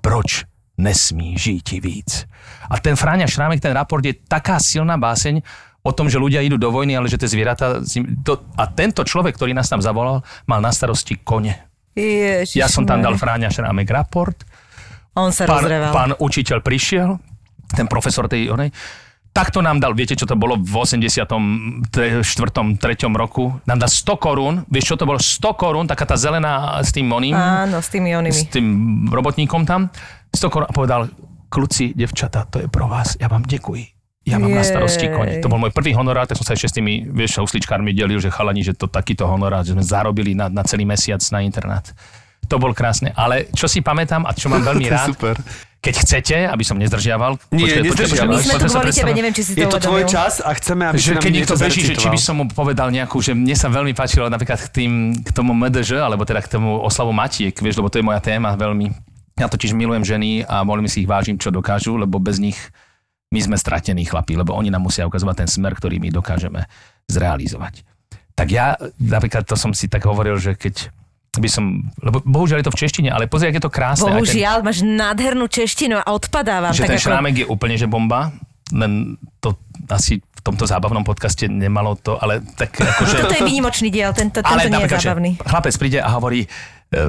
proč nesmí žít víc. A ten Fráňa Šrámek, ten raport je taká silná báseň o tom, že ľudia idú do vojny, ale že tie zvieratá... To, a tento človek, ktorý nás tam zavolal, mal na starosti kone. Ježiš, Ja som tam dal Fráňa Šrámek raport, On sa pán, rozreval. pán učiteľ prišiel, ten profesor tej onej, takto nám dal, viete, čo to bolo v 84. 3. roku? Nám dal 100 korún, vieš, čo to bolo? 100 korún, taká tá zelená s tým oným, Áno, s tými onými. s tým robotníkom tam, 100 korún a povedal, kľuci, devčata, to je pro vás, ja vám ďakujem. Ja mám na starosti Jej. koň. To bol môj prvý honorár, tak som sa ešte s tými, vieš, usličkármi delil, že chalani, že to takýto honorár, že sme zarobili na, na celý mesiac na internát. To bol krásne. Ale čo si pamätám a čo mám veľmi To rád, super. keď chcete, aby som nezdržiaval. Nie, nezdržiavaš. My sme tu kvôli tebe, neviem, či si Je to to tvoj čas a chceme, aby si že nám keď niekto beží, že či by som mu povedal nejakú, že mne sa veľmi páčilo napríklad k, tým, k tomu MDŽ, alebo teda k tomu oslavu Matiek, vieš, lebo to je moja téma veľmi. Ja totiž milujem ženy a veľmi si ich vážim, čo dokážu, lebo bez nich my sme stratení chlapí, lebo oni nám musia ukazovať ten smer, ktorý my dokážeme zrealizovať. Tak ja napríklad to som si tak hovoril, že keď by som, lebo bohužiaľ je to v češtine, ale pozri, ak je to krásne. aj ten- Bohužiaľ, máš nádhernú češtinu a odpadávam. že tak ten ako... šrámek je úplne že bomba, len to asi v tomto zábavnom podcaste nemalo to, ale tak akože... Toto je výnimočný diel, tento, tento ale nie je zábavný. chlapec príde a hovorí e,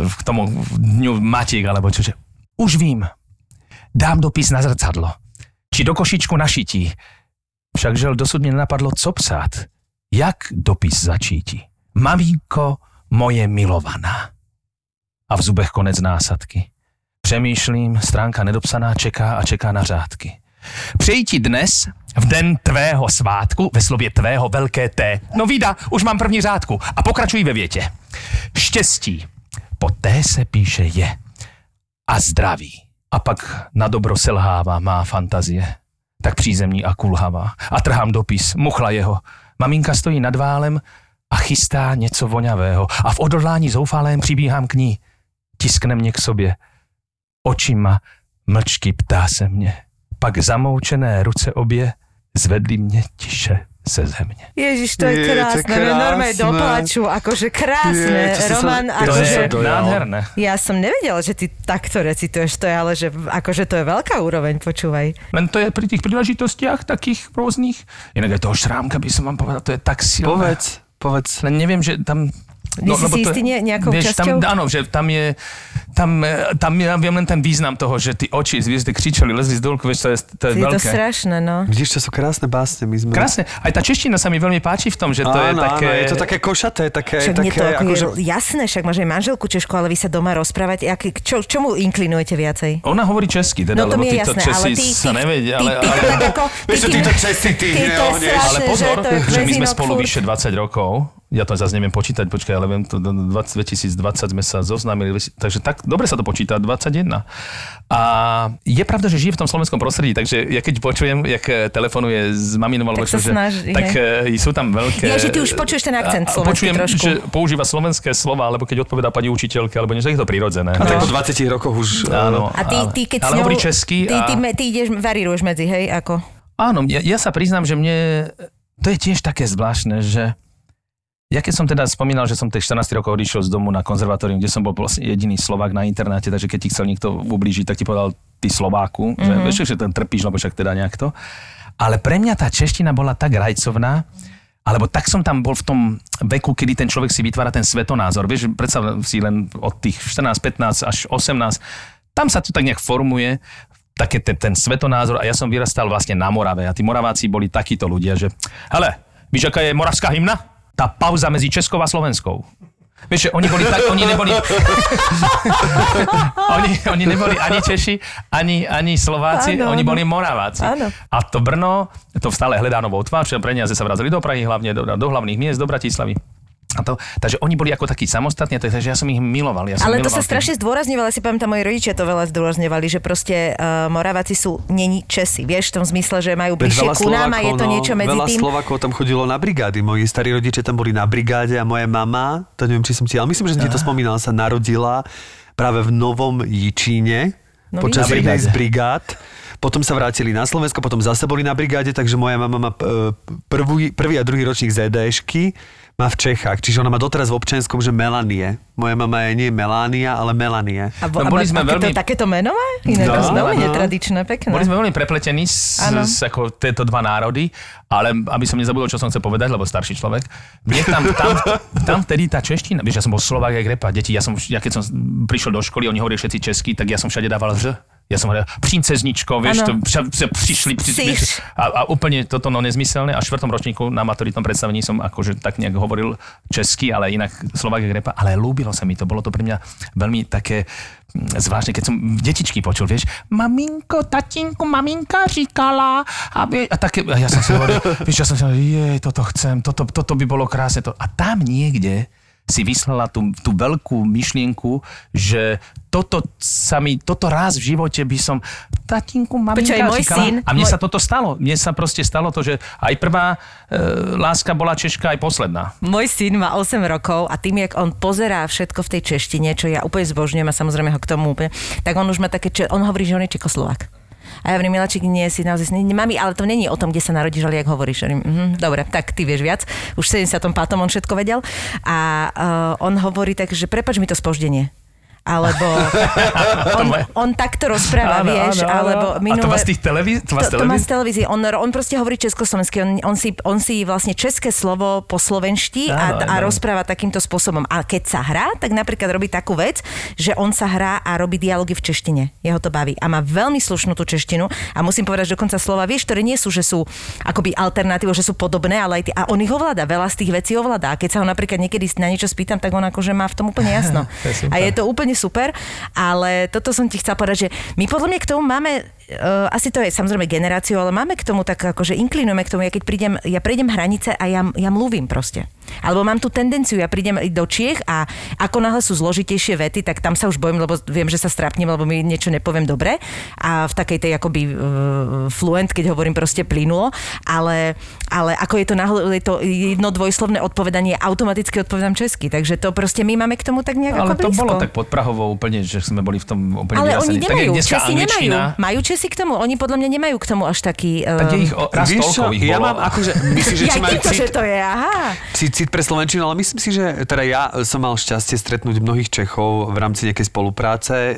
k tomu dňu Matiek, alebo čo, že už vím, dám dopis na zrcadlo, či do košičku našití. Však žel dosud mě nenapadlo, co psát. Jak dopis začíti? Maminko moje milovaná. A v zubech konec násadky. Přemýšlím, stránka nedopsaná čeká a čeká na řádky. Přeji ti dnes, v den tvého svátku, ve slově tvého velké T. No vida, už mám první řádku. A pokračují ve větě. Štěstí. Po T se píše je. A zdraví. A pak na dobro selhává má fantazie. Tak přízemní a kulhavá. A trhám dopis, muchla jeho. Maminka stojí nad válem a chystá něco voňavého. A v odhodlání zoufalém přibíhám k ní. Tiskne mě k sobě. Očima mlčky ptá se mě. Pak zamoučené ruce obě zvedli mě tiše se země. Ježiš, to je Je, to je krásne. Normálne krásne. doplaču, akože krásne. Je, to sa- Roman, to To Akože- je dojal. nádherné. Ja som nevedela, že ty takto recituješ, to je ale, že akože to je veľká úroveň, počúvaj. Len to je pri tých príležitostiach takých rôznych. Inak aj toho šrámka by som vám povedal, to je tak silné. Povedz, povedz. Neviem, že tam... Nie si lebo si to istý ne- nejakou vieš, časťou? Tam, áno, že tam je, tam, e, tam ja viem len ten význam toho, že ty oči z hviezdy kričali, lezli z dolku, vieš, to je, to je Je to veľké. strašné, no. Vidíš, to sú krásne básne. My sme... Krásne. Aj tá čeština sa mi veľmi páči v tom, že to je áno, také... áno, je to také košaté, také, Však také to ako akože... je jasné, však máš aj manželku Češku, ale vy sa doma rozprávať, aký, čo, čomu inklinujete viacej? Ona hovorí česky, teda, No to lebo je títo jasné, Česi ale ty, sa nevedia, ty, ale, ty, to ale, ako... Ty- títo Česi, ty, to je ale že pozor, to je že my sme spolu vyše 20 rokov. Ja to zase neviem počítať, počkaj, ale viem, to do 20, 2020 sme sa zoznámili, takže tak dobre sa to počíta, 21. A je pravda, že žije v tom slovenskom prostredí, takže ja keď počujem, jak eh, telefonuje s maminou alebo čo, že, snaží, tak hej. e, sú tam veľké... Ja, že ty už počuješ ten akcent a- počujem, trošku. že používa slovenské slova, alebo keď odpovedá pani učiteľke, alebo niečo, je to prirodzené. A tak po 20 rokoch už... Áno. A ty, ty keď ale hovorí česky ty, a... ty, ty, ideš, varíruješ medzi, hej, ako? Áno, ja, ja sa priznám, že mne... To je tiež také zvláštne, že... Ja keď som teda spomínal, že som tých 14 rokov odišiel z domu na konzervatórium, kde som bol jediný Slovák na internáte, takže keď ti chcel niekto ublížiť, tak ti povedal ty Slováku, mm-hmm. že vieš, že ten trpíš, lebo však teda nejak to. Ale pre mňa tá čeština bola tak rajcovná, alebo tak som tam bol v tom veku, kedy ten človek si vytvára ten svetonázor. Vieš, predstav si len od tých 14, 15 až 18, tam sa to tak nejak formuje, také ten, ten svetonázor a ja som vyrastal vlastne na Morave a tí Moraváci boli takíto ľudia, že hele, víš, aká je moravská hymna? Tá pauza medzi Českou a Slovenskou. Vieš, oni boli tak, oni neboli... oni, oni neboli ani Češi, ani, ani Slováci, Áno, oni boli Moraváci. Áno. A to Brno, to stále hľadá novou tvár, že peniaze sa vracali do Prahy, hlavne do, do hlavných miest, do Bratislavy. A to, takže oni boli ako takí samostatní, takže ja som ich miloval. Ja som Ale to miloval sa strašne zdôrazňovalo, ja si pamätám, moji rodičia to veľa zdôrazňovali, že proste uh, Moraváci sú není Česi, vieš, v tom zmysle, že majú bližšie ku nám a je to no, niečo medzi veľa tým. Slovákov tam chodilo na brigády. Moji starí rodičia tam boli na brigáde a moja mama, to neviem, či som ti, ale myslím, že som ti to spomínal, sa narodila práve v Novom Jičíne No počas jednej z brigád. Potom sa vrátili na Slovensko, potom zase boli na brigáde, takže moja mama má e, prvý, prvý a druhý ročník ZDŠky má v Čechách. Čiže ona má doteraz v občianskom, že Melanie. Moja mama je nie Melania, ale Melanie. A, bo, No, boli a sme takéto, veľmi- takéto meno má? Iné, No, veľmi no. netradičné, pekné. Boli sme veľmi prepletení s, Áno. s ako tieto dva národy, ale aby som nezabudol, čo som chcel povedať, lebo starší človek. Mne tam, tam, tam vtedy tá čeština, vieš, ja som bol Slovák jak repa, deti, ja som, ja keď som prišiel do školy, oni hovorili všetci česky, tak ja som všade dával že ja som hovoril, princezničko, vieš, to, Áno. vša, vša, prišli, pri, Siš. a, a, úplne toto no nezmyselné. A v štvrtom ročníku na maturitnom predstavení som akože tak nejak hovoril česky, ale inak Slovák jak repa, ale ľúbilo sa mi to, bolo to pre mňa veľmi také mm, zvláštne, keď som detičky počul, vieš, maminko, tatínku, maminka říkala a, vie, a, také, a ja som si hovoril, vieš, ja som si hovoril, jej, toto chcem, toto, toto by bolo krásne. To. A tam niekde si vyslala tú, tú veľkú myšlienku, že toto sa mi, toto raz v živote by som, tatínku, maminka Počkaj, môj syn- a mne môj- sa toto stalo. Mne sa proste stalo to, že aj prvá e, láska bola Češka, aj posledná. Môj syn má 8 rokov a tým, jak on pozerá všetko v tej češtine, čo ja úplne zbožňujem a samozrejme ho k tomu úplne, tak on už má také, on hovorí, že on je Čekoslovák. A ja hovorím, Milačík, nie si naozaj, nie, mami, ale to není o tom, kde sa narodíš, ale jak hovoríš. Hovorím, mhm, dobre, tak ty vieš viac. Už v 75. on všetko vedel. A uh, on hovorí tak, že prepač mi to spoždenie. Alebo on, on takto rozpráva, vieš, alebo A to má z tých televízií? To To, to má z televízie. On, on proste hovorí československy. On, on, si, on si vlastne české slovo po slovenští a, Áno, a áno. rozpráva takýmto spôsobom. A keď sa hrá, tak napríklad robí takú vec, že on sa hrá a robí dialógy v češtine. Jeho to baví. A má veľmi slušnú tú češtinu. A musím povedať, že dokonca slova, vieš, ktoré nie sú, že sú akoby alternatívou, že sú podobné, ale aj tie, a on ich ovláda. Veľa z tých vecí ovláda. A keď sa ho napríklad niekedy na niečo spýtam, tak on akože má v tom úplne jasno. A je to úplne super, ale toto som ti chcela povedať, že my podľa mňa k tomu máme, uh, asi to je samozrejme generáciu, ale máme k tomu tak akože inklinujeme k tomu, ja keď prídem, ja prejdem hranice a ja, ja mluvím proste. Alebo mám tú tendenciu, ja prídem do Čiech a ako náhle sú zložitejšie vety, tak tam sa už bojím, lebo viem, že sa strápnem, lebo mi niečo nepoviem dobre. A v takej tej akoby uh, fluent, keď hovorím proste plynulo, ale, ale ako je to náhle, je to jedno dvojslovné odpovedanie, automaticky odpovedám česky. Takže to proste my máme k tomu tak nejak Ale to blízko. bolo tak pod Prahovou úplne, že sme boli v tom úplne Ale oni. Tak nemajú, dneska Česi nemajú. Majú Česi k tomu? Oni podľa mňa nemajú k tomu až taký... Tak je ehm, ich o, raz Vieš toľko ich ja bolo. mám akože, myslíš, že ja majú týmto, že cit, to je, aha. cit, cit pre Slovenčinu, ale myslím si, že teda ja som mal šťastie stretnúť mnohých Čechov v rámci nejakej spolupráce, e,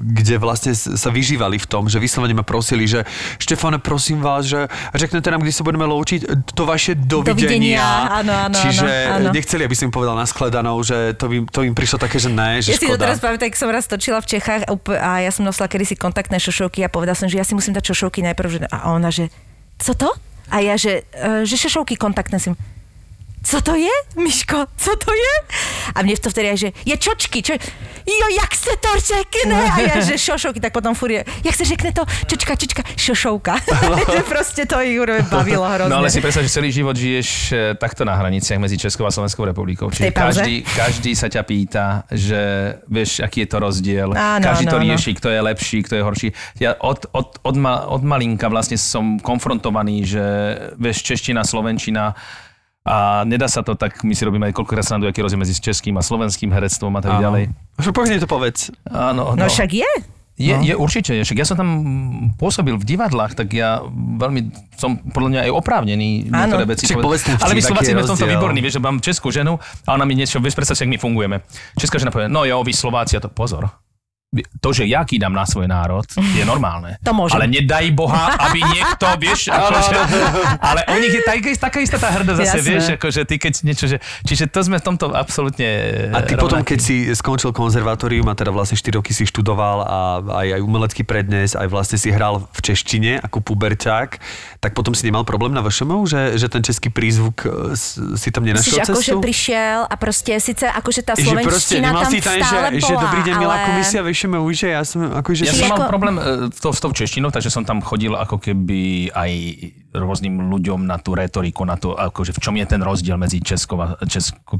kde vlastne sa vyžívali v tom, že vyslovene ma prosili, že Štefane, prosím vás, že řeknete nám, kdy sa budeme loučiť, to vaše dovidenia. Dovidenia, áno, áno, Čiže áno, áno. nechceli, aby som im povedal naskladanou, že to, by, to im prišlo také, že ne, že Ja si to škoda. teraz pamätám, tak som raz točila v Čechách a ja som nosila kedysi kontaktné šošovky a povedala som, že ja si musím dať šošovky najprv. Že, a ona, že co to? A ja, že, e, že šošovky kontaktné si... co to je, Miško, co to je? A mne to vtedy aj, že je čočky, čo, jo, jak se to řekne? A ja, že šošovky, tak potom furt je, jak se řekne to, čočka, čočka, šošovka. že proste to ich bavilo hrozne. No ale si predstav, že celý život žiješ e, takto na hraniciach medzi Českou a Slovenskou republikou. Čiže každý, každý sa ťa pýta, že vieš, aký je to rozdiel. Áno, každý to áno, áno. rieši, kto je lepší, kto je horší. Ja od, od, od, ma, od malinka vlastne som konfrontovaný, že vieš, čeština, slovenčina, a nedá sa to tak, my si robíme aj koľkokrát srandu, aký rozdiel medzi českým a slovenským herectvom a tak ďalej. Čo povedz to povedz. Áno, No však je. Je, je určite, však ja som tam pôsobil v divadlách, tak ja veľmi som podľa mňa aj oprávnený Áno. niektoré veci povedz Ale my Slováci sme v tomto výborní, vieš, že mám českú ženu a ona mi niečo, vieš, predstav si, my fungujeme. Česká žena povie, no jo, vy Slováci, a to pozor. To, že ja kýdam na svoj národ, je normálne. To môžem. Ale nedaj Boha, aby niekto, vieš, akože, ale o nich je taká, taká istá tá hrdosť zase, Jasné. vieš, akože ty keď niečo, že, čiže to sme v tomto absolútne A ty potom, rovnakí. keď si skončil konzervatórium a teda vlastne 4 roky si študoval a aj, aj umelecký prednes, aj vlastne si hral v češtine ako puberťák, tak potom si nemal problém na VŠMU, že, že ten český prízvuk e, si tam Myslíš, nenašiel akože cestu? prišiel a proste síce akože tá že proste slovenština tam si tam, že, stále že bola, dobrý deň, milá ale... komisia, VŠMU, že ja som akože... Ja som mal problém e, to, s tou češtinou, takže som tam chodil ako keby aj rôznym ľuďom na tú retoriku, na to, akože v čom je ten rozdiel medzi českou, a, českou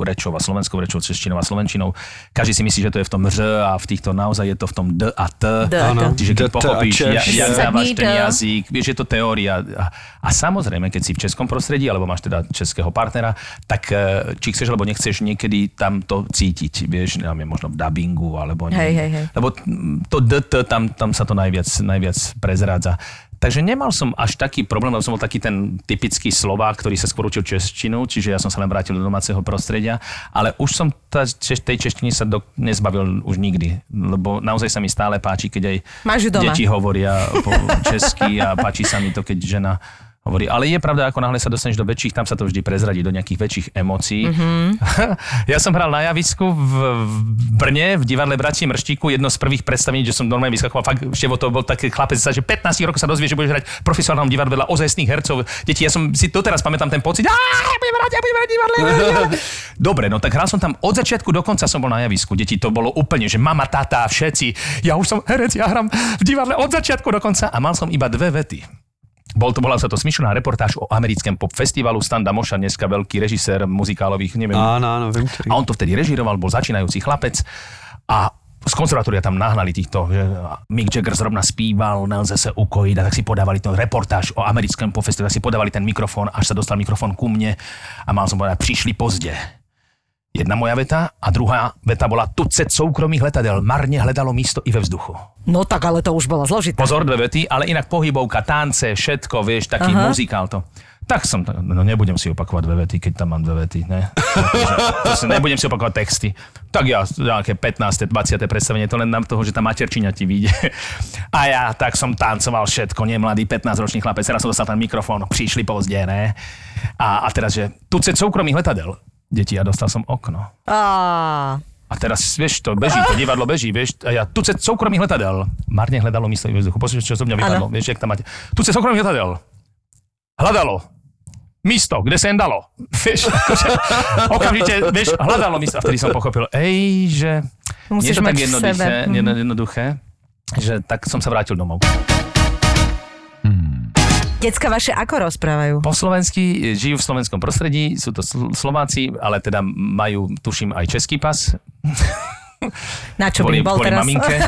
rečou a slovenskou rečou, češtinou a slovenčinou. Každý si myslí, že to je v tom ř a v týchto naozaj je to v tom d a t. D a Áno. t. Čiže keď D, T pochopíš, jak dávaš ten D. jazyk, vieš, je to teória. A, a samozrejme, keď si v českom prostredí, alebo máš teda českého partnera, tak e, či chceš, alebo nechceš niekedy tam to cítiť, vieš, neviem, možno v dubbingu, alebo Hej, hej, hej. lebo mm, to DT, tam, tam sa to najviac, najviac prezrádza. Takže nemal som až taký problém, lebo som bol taký ten typický Slovák, ktorý sa skôr učil češtinu, čiže ja som sa len vrátil do domáceho prostredia, ale už som tá, tej češtiny sa do, nezbavil už nikdy, lebo naozaj sa mi stále páči, keď aj deti hovoria po česky a páči sa mi to, keď žena hovorí. Ale je pravda, ako náhle sa dostaneš do väčších, tam sa to vždy prezradí do nejakých väčších emócií. Mm-hmm. ja som hral na javisku v, Brne, v divadle Bratí Mrštíku, jedno z prvých predstavení, že som normálne vyskakoval, fakt števo to bol taký chlapec, že 15 rokov sa dozvie, že budeš hrať v profesionálnom divadle vedľa ozajstných hercov. Deti, ja som si doteraz pamätám ten pocit, "Á, ja budem hrať, ja budem hrať divadle. ja budem hrať." Dobre, no tak hral som tam od začiatku do konca som bol na javisku. Deti, to bolo úplne, že mama, tata, všetci. Ja už som herec, ja hram v divadle od začiatku do konca a mal som iba dve vety. Bol to, bola sa to smyšlená reportáž o americkém pop festivalu Standa Moša, dneska veľký režisér muzikálových, neviem. Áno, áno, viem, ktorý. A on to vtedy režiroval, bol začínajúci chlapec a z konzervatória tam nahnali týchto, že Mick Jagger zrovna spíval, nelze sa ukojiť a tak si podávali to reportáž o americkém pop festivalu, si podávali ten mikrofón, až sa dostal mikrofón ku mne a mal som povedať, prišli pozde. Jedna moja veta a druhá veta bola tucet soukromých letadel marne hledalo místo i ve vzduchu. No tak, ale to už bolo zložité. Pozor, dve vety, ale inak pohybovka, tance, všetko, vieš, taký Aha. muzikál to. Tak som, no nebudem si opakovať dve vety, keď tam mám dve vety, ne? Takže, to si, nebudem si opakovať texty. Tak ja, nejaké 15. 20. predstavenie, to len nám toho, že tá materčina ti vyjde. A ja tak som tancoval všetko, nemladý 15-ročný chlapec, teraz som dostal ten mikrofón, prišli pozde, ne? A, a teraz, že tu cez soukromých letadel, deti, ja dostal som okno. Á, A teraz, vieš, to beží, to divadlo beží, vieš, a ja tu cez soukromých letadel. Marne hľadalo místo v vzduchu. Pozrieš, čo zo mňa vypadlo, vieš, jak tam máte. Tu cez soukromých letadel. Hľadalo. Místo, kde sa dalo. Vieš, akože, okamžite, vieš, hľadalo místo. A vtedy som pochopil, ej, že Musíš je to tak jednoduché, jednoduché, že tak som sa vrátil domov. Decka vaše ako rozprávajú? Po slovensky žijú v slovenskom prostredí, sú to Sl- Slováci, ale teda majú, tuším, aj český pas. Na čo by Kvôli- bol kvôli teraz? maminke.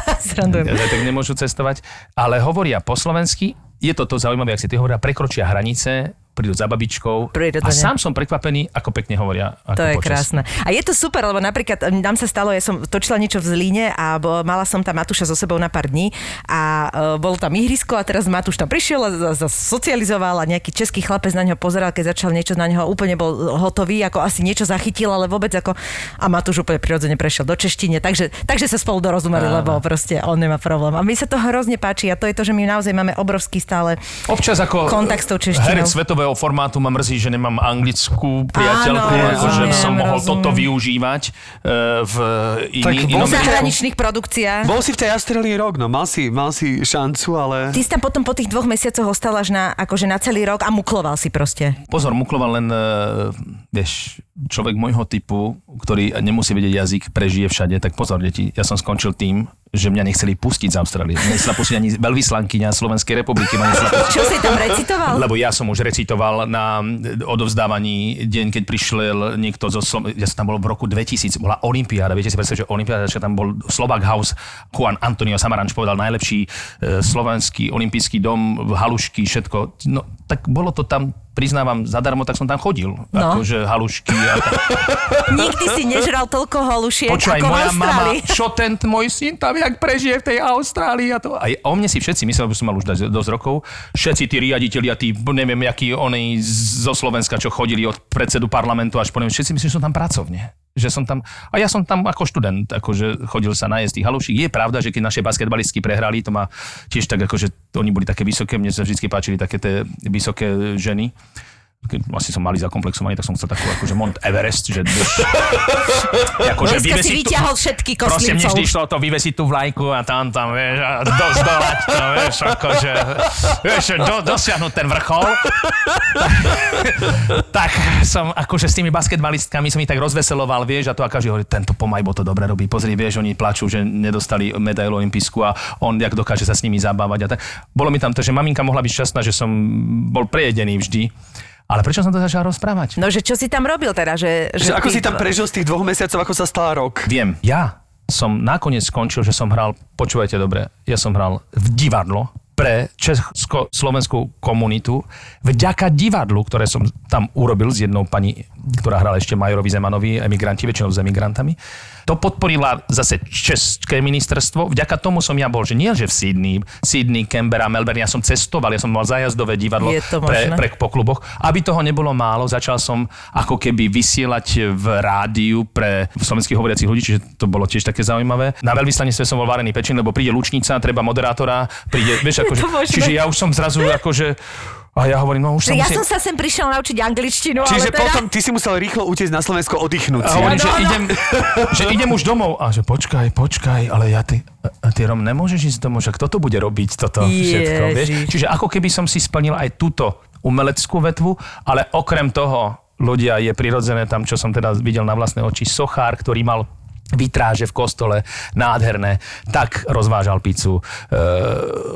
Ja, tak nemôžu cestovať, ale hovoria po slovensky. Je to to zaujímavé, ak si ty hovoria, prekročia hranice, prídu za babičkou. Prirodzene. A sám som prekvapený, ako pekne hovoria. Ako To je po česky. krásne. A je to super, lebo napríklad nám sa stalo, ja som točila niečo v Zlíne a bo, mala som tam Matúša so sebou na pár dní a uh, bolo tam ihrisko a teraz Matúš tam prišiel a za- za- socializoval a nejaký český chlapec na neho pozeral, keď začal niečo na neho, úplne bol hotový, ako asi niečo zachytil, ale vôbec ako... A Matúš úplne prirodzene prešiel do češtine, takže, takže sa spolu dorozumeli, lebo proste on nemá problém. A mi sa to hrozne páči a to je to, že my naozaj máme obrovský stále Občas ako Kontakt s tou češtinou. herec svetového časového formátu ma mrzí, že nemám anglickú priateľku, Áno, ako že rozumiem, som mohol rozumiem. toto využívať e, v Tak iný, bol inom V zahraničných produkciách. Bol si v tej Austrálii rok, no mal si, mal si šancu, ale... Ty si tam potom po tých dvoch mesiacoch ostal až na, akože na celý rok a mukloval si proste. Pozor, mukloval len, e, vieš, človek môjho typu, ktorý nemusí vedieť jazyk, prežije všade, tak pozor, deti, ja som skončil tým, že mňa nechceli pustiť z Austrálie. Nechcela pustiť ani veľvyslankyňa Slovenskej republiky. Ma. Čo si tam recitoval? Lebo ja som už recitoval na odovzdávaní deň, keď prišiel niekto zo Slo- ja som tam bol v roku 2000, bola Olympiáda, viete si predstaviť, že Olympiáda, že tam bol Slovak House, Juan Antonio Samaranč povedal najlepší e, slovenský olimpijský dom, halušky, všetko. No, tak bolo to tam, priznávam, zadarmo, tak som tam chodil. No. Akože halušky a tak. Nikdy si nežral toľko holušiek Počúvaj, ako v moja mama, čo ten môj syn tam, jak prežije v tej Austrálii a to. A o mne si všetci mysleli, že som mal už dať dosť rokov, všetci tí riaditeľia, tí, neviem, akí oni zo Slovenska, čo chodili od predsedu parlamentu až po neviem, všetci mysleli, že som tam pracovne. Že som tam, a ja som tam ako študent, akože chodil sa najesť tých halušík. Je pravda, že keď naše basketbalistky prehrali, to ma tiež tak, akože oni boli také vysoké, mne sa vždy páčili také tie vysoké ženy keď asi som malý zakomplexovaný, tak som chcel takú akože Mount Everest, že akože Dneska si tú- vyťahol všetky Proste mne kostlivcov. vždy šlo to vyvesiť tú vlajku a tam, tam, vieš, a do, zdolať to, vieš, akože, vieš, do, dosiahnuť ten vrchol. tak som akože s tými basketbalistkami som ich tak rozveseloval, vieš, a to a každý hovorí, tento pomajbo to dobre robí, pozri, vieš, oni plačú, že nedostali medailu olimpijskú a on jak dokáže sa s nimi zabávať a tak. Bolo mi tam to, že maminka mohla byť šťastná, že som bol prejedený vždy. Ale prečo som to začal rozprávať? No, že čo si tam robil teda? Že, Že ako ty- si tam prežil z tých dvoch mesiacov, ako sa stal rok? Viem, ja som nakoniec skončil, že som hral, počúvajte dobre, ja som hral v divadlo pre česko-slovenskú komunitu vďaka divadlu, ktoré som tam urobil s jednou pani, ktorá hrala ešte Majorovi Zemanovi, emigranti, väčšinou s emigrantami. To podporila zase České ministerstvo. Vďaka tomu som ja bol, že nie, že v Sydney, Sydney, Canberra, Melbourne, ja som cestoval, ja som mal zájazdové divadlo pre, pre po kluboch. Aby toho nebolo málo, začal som ako keby vysielať v rádiu pre slovenských hovoriacich ľudí, čiže to bolo tiež také zaujímavé. Na veľvyslanectve som bol varený pečín, lebo príde lučnica, treba moderátora, príde, vieš, akože, čiže ja už som zrazu akože, a ja hovorím, no už sa Ja musím... som sa sem prišiel naučiť angličtinu, Čiže ale teda... potom ty si musel rýchlo utiecť na Slovensko oddychnúť A hovorím, Áno, že áno. idem, že idem už domov. A že počkaj, počkaj, ale ja ty, a ty Rom, nemôžeš ísť domov, však kto to bude robiť, toto všetko, vieš? Čiže ako keby som si splnil aj túto umeleckú vetvu, ale okrem toho, ľudia, je prirodzené tam, čo som teda videl na vlastné oči, sochár, ktorý mal vitráže v kostole, nádherné, tak rozvážal pizzu. E,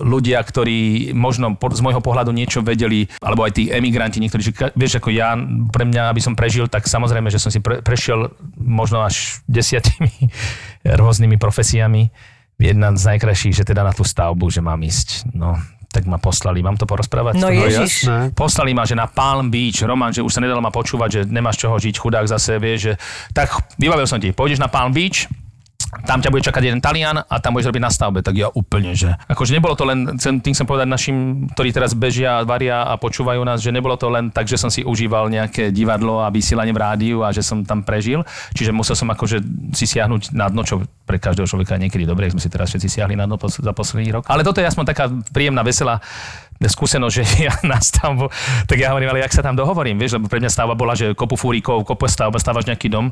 ľudia, ktorí možno z môjho pohľadu niečo vedeli, alebo aj tí emigranti, niektorí, že vieš, ako ja, pre mňa, aby som prežil, tak samozrejme, že som si pre, prešiel možno až desiatimi rôznymi profesiami. Jedna z najkrajších, že teda na tú stavbu, že mám ísť. No, tak ma poslali. Mám to porozprávať? No To- ježiš. jasné. Poslali ma, že na Palm Beach, Roman, že už sa nedalo ma počúvať, že nemáš čoho žiť, chudák zase, vieš, že tak vybavil som ti, pôjdeš na Palm Beach, tam ťa bude čakať jeden Talian a tam budeš robiť na stavbe. Tak ja úplne, že... Akože nebolo to len, tým chcem povedať našim, ktorí teraz bežia, varia a počúvajú nás, že nebolo to len tak, že som si užíval nejaké divadlo a vysielanie v rádiu a že som tam prežil. Čiže musel som akože si siahnuť na dno, čo pre každého človeka niekedy dobre, sme si teraz všetci siahli na dno za posledný rok. Ale toto je aspoň taká príjemná, veselá skúsenosť, že ja na stavbu, tak ja hovorím, ale jak sa tam dohovorím, vieš, lebo pre mňa stavba bola, že kopu fúrikov, kopu stavba, stávaš nejaký dom.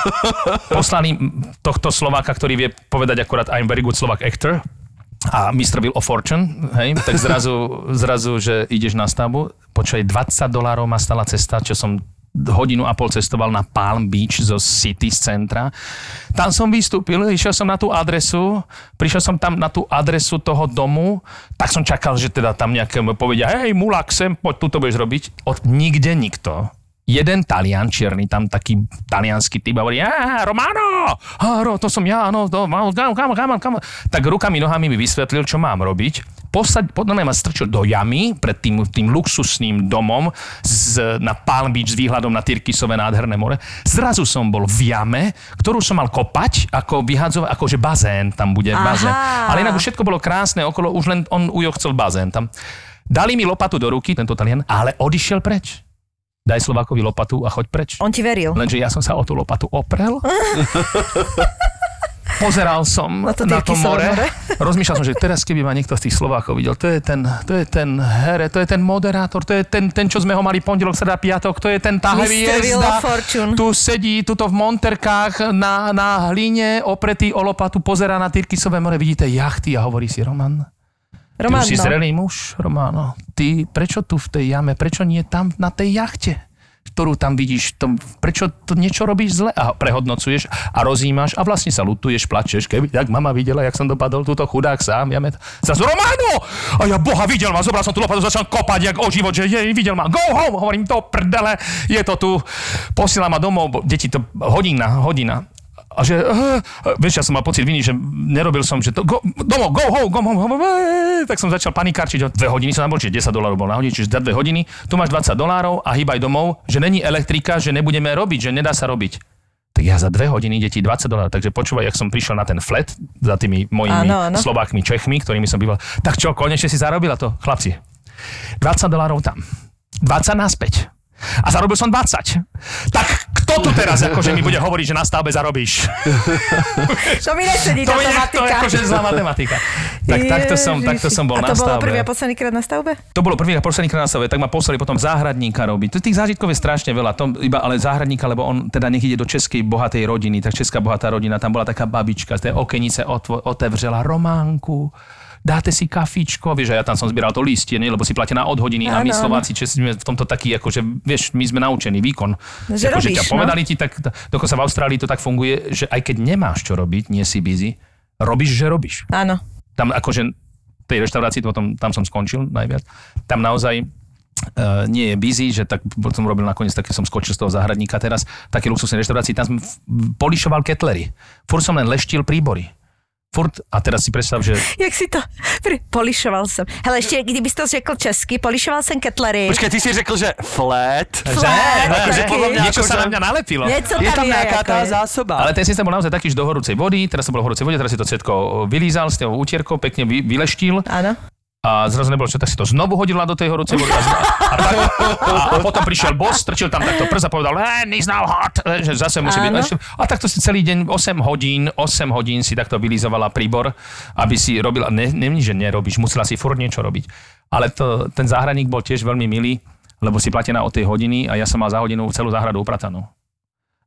Poslali tohto Slováka, ktorý vie povedať akorát I'm very good Slovak actor, a Mr. Will of Fortune, hej, tak zrazu, zrazu, že ideš na stavbu, počkaj, 20 dolárov ma stala cesta, čo som hodinu a pol cestoval na Palm Beach zo City z centra. Tam som vystúpil, išiel som na tú adresu, prišiel som tam na tú adresu toho domu, tak som čakal, že teda tam nejaké povedia, hej, mulak, sem, poď, tu to budeš robiť. Od nikde nikto. Jeden Talian čierny, tam taký talianský typ a hovorí, Romano, á, Ro, to som ja, no, to, kam, kam, kam, kam. Tak rukami, nohami mi vysvetlil, čo mám robiť. Posaď, podľa mňa ma strčil do jamy pred tým, tým luxusným domom z, na Palm Beach s výhľadom na Tyrkisové nádherné more. Zrazu som bol v jame, ktorú som mal kopať, ako vyhadzovať, akože bazén tam bude, Aha. bazén. Ale inak už všetko bolo krásne okolo, už len on ujo chcel bazén tam. Dali mi lopatu do ruky, tento Talian, ale odišiel preč. Daj Slovákovi lopatu a choď preč. On ti veril. Lenže ja som sa o tú lopatu oprel. Pozeral som Na to na to more, more. rozmýšľal som, že teraz keby ma niekto z tých Slovákov videl, to je ten, to je ten here, to je ten moderátor, to je ten, ten čo sme ho mali pondelok, sreda, piatok, to je ten tá hviezda. Tu sedí, tuto v monterkách na, na hline, opretý o lopatu, pozera na Tyrkisové more, vidíte jachty a hovorí si, Roman, Roman, ty už si no. zrelý muž, Romano. Ty, prečo tu v tej jame, prečo nie tam na tej jachte? Ktorú tam vidíš, to, prečo to niečo robíš zle a prehodnocuješ a rozímaš a vlastne sa lutuješ, plačeš, keby tak mama videla, jak som dopadol túto chudák sám, ja met... Zrazu Romano! A ja boha videl ma, zobral som tú lopatu, začal kopať jak o život, že jej, videl ma, go home, hovorím to prdele, je to tu, posiela ma domov, deti to hodina, hodina. A že, uh, vieš, ja som mal pocit viny, že nerobil som, že to, go, domov, go home, go home, home, tak som začal panikárčiť, dve hodiny som čiže 10 dolárov bol na hodinu, čiže za dve hodiny, tu máš 20 dolárov a hýbaj domov, že není elektrika, že nebudeme robiť, že nedá sa robiť. Tak ja za dve hodiny deti 20 dolárov, takže počúvaj, jak som prišiel na ten flat za tými mojimi Áno, áno. Slovákmi, Čechmi, ktorými som býval. Tak čo, konečne si zarobila to, chlapci. 20 dolárov tam, 20 naspäť. A zarobil som 20. Tak kto tu teraz akože mi bude hovoriť, že na stavbe zarobíš? To mi nesedí to tá je to je akože zlá matematika. Tak takto som, takto som bol a na to bolo prvý a posledný krát na stavbe? To bolo prvý a posledný krát na stavbe, tak ma poslali potom záhradníka robiť. Tých zážitkov je strašne veľa, to iba ale záhradníka, lebo on teda nech ide do českej bohatej rodiny, tak česká bohatá rodina, tam bola taká babička z tej okenice otvo- otevřela románku, dáte si kafičko, vieš, a ja tam som zbieral to listie, nie, lebo si platená od hodiny a my. Slováci, Česi sme v tomto taký, akože, vieš, my sme naučení výkon. Že akože robíš, ťa no. povedali ti, tak dokonca v Austrálii to tak funguje, že aj keď nemáš čo robiť, nie si busy, robíš, že robíš Áno. tam akože tej reštaurácii, potom, tam som skončil najviac, tam naozaj Uh, nie je busy, že tak som robil nakoniec, také som skočil z toho záhradníka teraz, také luxusné reštaurácii, tam som polišoval ketlery. Furt som len leštil príbory. Furt, a teraz si predstav, že... Jak si to... Polišoval som. Hele, ešte, kdyby si to řekl česky, polišoval jsem ketlery. Počkaj, ty si řekl, že flat. Flat, akože taký. podľa mňa niečo Akože- sa na mňa nalepilo. Něco Je tam nejaká tá je. zásoba. Ale ten systém bol naozaj taký, že do horúcej vody, teraz som bol v horúcej vode, teraz si to cetko vylízal s tou utierkou, pekne vy, vyleštil Áno. A zrazu nebolo čo, tak si to znovu hodila do tej horúcej vody. A, a, tak, a, a potom prišiel boss, strčil tam takto prst a povedal, "Eh, he's now hot, že zase musí byť. Áno. ešte- A takto si celý deň, 8 hodín, 8 hodín si takto vylizovala príbor, aby si robila, ne, ne, že nerobíš, musela si furt niečo robiť. Ale to, ten záhradník bol tiež veľmi milý, lebo si platená od tej hodiny a ja som mal za hodinu celú záhradu upratanú.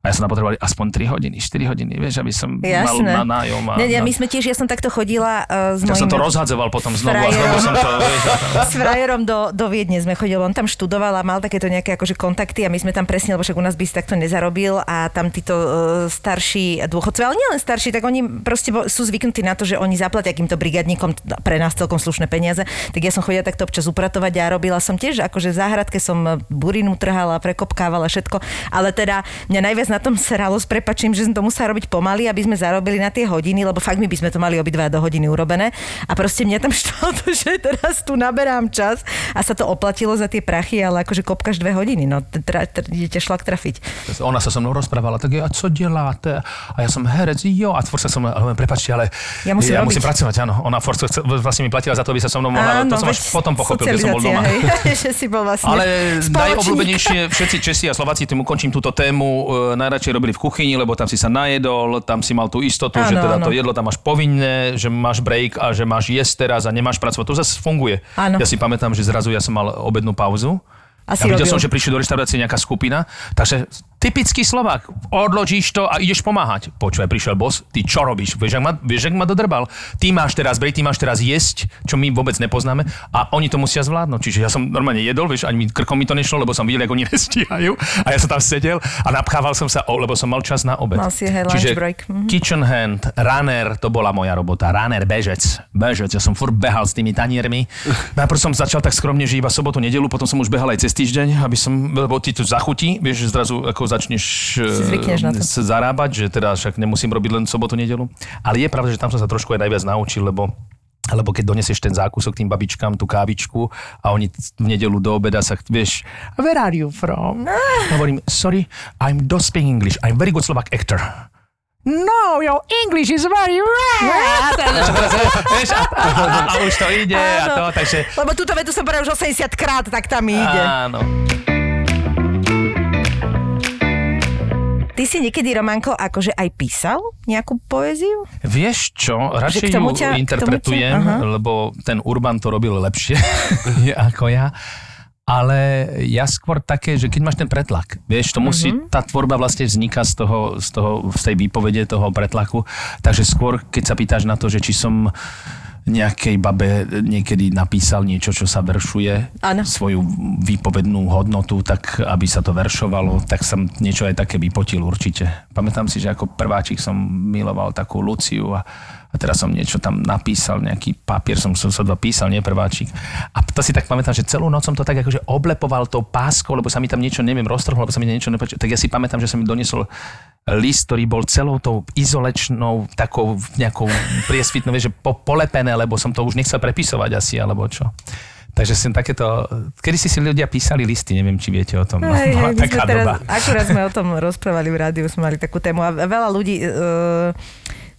A ja som tam potreboval aspoň 3 hodiny, 4 hodiny, vieš, aby som Jasné. mal na nájom. A, nie, na- my sme tiež, ja som takto chodila uh, s ja som mojím... to rozhadzoval potom znovu a frajerom. znovu som to... Vieš, a- s frajerom do, do Viedne sme chodili, on tam študoval a mal takéto nejaké akože kontakty a my sme tam presne, lebo však u nás by si takto nezarobil a tam títo uh, starší dôchodcovia, ale nielen starší, tak oni proste sú zvyknutí na to, že oni zaplatia takýmto brigadníkom pre nás celkom slušné peniaze. Tak ja som chodila takto občas upratovať a robila som tiež, akože v záhradke som burinu trhala, prekopkávala všetko, ale teda mňa najviac na tom seralo s prepačím, že som to musela robiť pomaly, aby sme zarobili na tie hodiny, lebo fakt my by sme to mali obidva do hodiny urobené. A proste mňa tam štvalo to, že teraz tu naberám čas a sa to oplatilo za tie prachy, ale akože kopkaš dve hodiny, no tra, tra, idete šlak trafiť. Ona sa so mnou rozprávala, tak ja, co deláte? A ja som herec, jo, a furt sa som, ale prepačte, ale Ja musím ja robiť. musím pracovať, áno. Ona chce- vlastne mi platila za to, aby sa so mnou mohla, to som až potom pochopil, že som bol doma. Hej, že si bol vlastne Ale najobľúbenejšie všetci Česi a Slováci, tým ukončím túto tému, e, najradšej robili v kuchyni, lebo tam si sa najedol, tam si mal tú istotu, že Áno, teda áno. to jedlo tam máš povinné, že máš break a že máš jesť teraz a nemáš pracovať. To zase funguje. Áno. Ja si pamätám, že zrazu ja som mal obednú pauzu. A A si videl robil. som, že prišli do reštaurácie nejaká skupina, takže typický Slovák, odložíš to a ideš pomáhať. Počúvaj, prišiel boss, ty čo robíš? Vieš, ak ma, vieš, ak ma dodrbal? Ty máš teraz break, ty máš teraz jesť, čo my vôbec nepoznáme a oni to musia zvládnuť. Čiže ja som normálne jedol, vieš, ani krkom mi to nešlo, lebo som videl, ako oni nestíhajú a ja som tam sedel a napchával som sa, lebo som mal čas na obed. Mal si, hej, Čiže break. Mhm. kitchen hand, runner, to bola moja robota. Runner, bežec. Bežec, ja som furt behal s tými taniermi. Najprv som začal tak skromne, že iba sobotu, nedelu, potom som už behal aj cez týždeň, aby som, lebo ty tu zachutí, vieš, zrazu ako začneš eh, zarábať, že teda však nemusím robiť len sobotu, nedelu. Ale je pravda, že tam som sa trošku aj najviac naučil, lebo alebo keď donesieš ten zákusok tým babičkám, tú kávičku a oni v nedelu do obeda sa, vieš, where are you from? Hovorím, sorry, I'm don't speak English, I'm very good Slovak actor. No, your English is very. Vieš, a, a, a, a už to ide a to, Áno. takže... Lebo túto vetu som povedal už 80 krát, tak tam ide. Áno. Ty si niekedy, Romanko, akože aj písal nejakú poéziu? Vieš čo, radšej ju ťa- interpretujem, aha. lebo ten Urban to robil lepšie ako ja. Ale ja skôr také, že keď máš ten pretlak, vieš, to musí, Mhm. tá tvorba vlastne vzniká z toho, z toho, z tej výpovede toho pretlaku, takže skôr, keď sa pýtaš na to, že či som nejakej babe niekedy napísal niečo, čo sa veršuje, Áno. svoju výpovednú hodnotu, tak aby sa to veršovalo, tak som niečo aj také vypotil určite. Pamätám si, že ako prváčik som miloval takú Luciu a, a teraz som niečo tam napísal, nejaký papier som sa písal, nie prváčik. A to si tak pamätám, že celú noc som to tak akože oblepoval tou páskou, lebo sa mi tam niečo, neviem, roztrhlo, lebo sa mi niečo nepáčilo. Tak ja si pamätám, že som mi doniesol list, ktorý bol celou tou izolečnou, takou nejakou priesvitnou, že po, polepené, lebo som to už nechcel prepisovať asi, alebo čo. Takže som takéto... Kedy si si ľudia písali listy, neviem, či viete o tom. Hej, Bola hej, taká sme teraz, doba. akurát sme o tom rozprávali v rádiu, sme mali takú tému a veľa ľudí uh,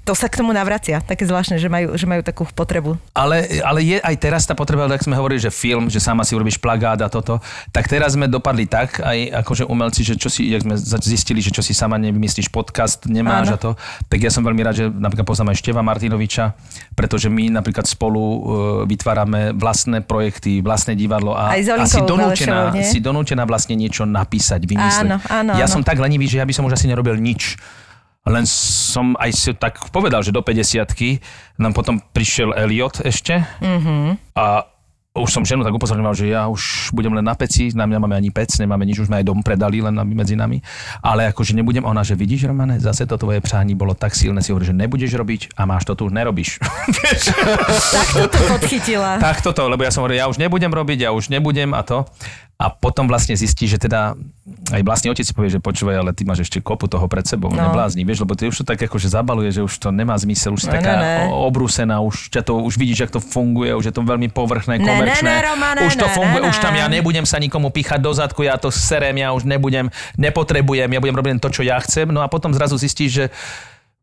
to sa k tomu navracia. Také zvláštne, že majú, že majú takú potrebu. Ale, ale je aj teraz tá potreba, ak sme hovorili, že film, že sama si urobíš plagát a toto, tak teraz sme dopadli tak, aj akože umelci, že čo si, jak sme zistili, že čo si sama nevymyslíš podcast, nemáš Áno. a to, tak ja som veľmi rád, že napríklad poznám aj Števa Martinoviča, pretože my napríklad spolu uh, vytvárame vlastné projekty, vlastné divadlo a, a si, nie? si donútená vlastne niečo napísať, vymyslieť. Áno, áno, ja áno. som tak lenivý, že ja by som už asi nerobil nič. Len som aj si tak povedal, že do 50 nám potom prišiel Elliot ešte mm-hmm. a už som ženu tak upozorňoval, že ja už budem len na peci, nám nemáme ani pec, nemáme nič, už sme aj dom predali len medzi nami. Ale akože nebudem, ona, že vidíš, Romane, zase to tvoje přání bolo tak silné, si hovorí, že nebudeš robiť a máš to tu, nerobíš. Tak toto podchytila. tak toto, lebo ja som hovoril, ja už nebudem robiť, ja už nebudem a to. A potom vlastne zistí, že teda aj vlastný otec povie, že počúvaj, ale ty máš ešte kopu toho pred sebou, no. No. neblázni, vieš, lebo ty už to tak akože zabaluje, že už to nemá zmysel, už si Ne, taká ne, ne. o- obrúsená, už ťa to, už vidíš, jak to funguje, už je to veľmi povrchné, Ne, ne, komerčné. ne, Romane, už to ne, funguje, ne, už tam ne. ja nebudem sa nikomu píchať do zadku, ja to serem, ja už nebudem, nepotrebujem, ja budem robiť to, čo ja chcem, no a potom zrazu zistíš, že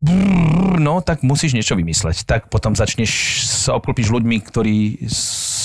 brrr, no tak musíš niečo vymysleť. Tak potom začneš sa obklopíš ľuďmi, ktorí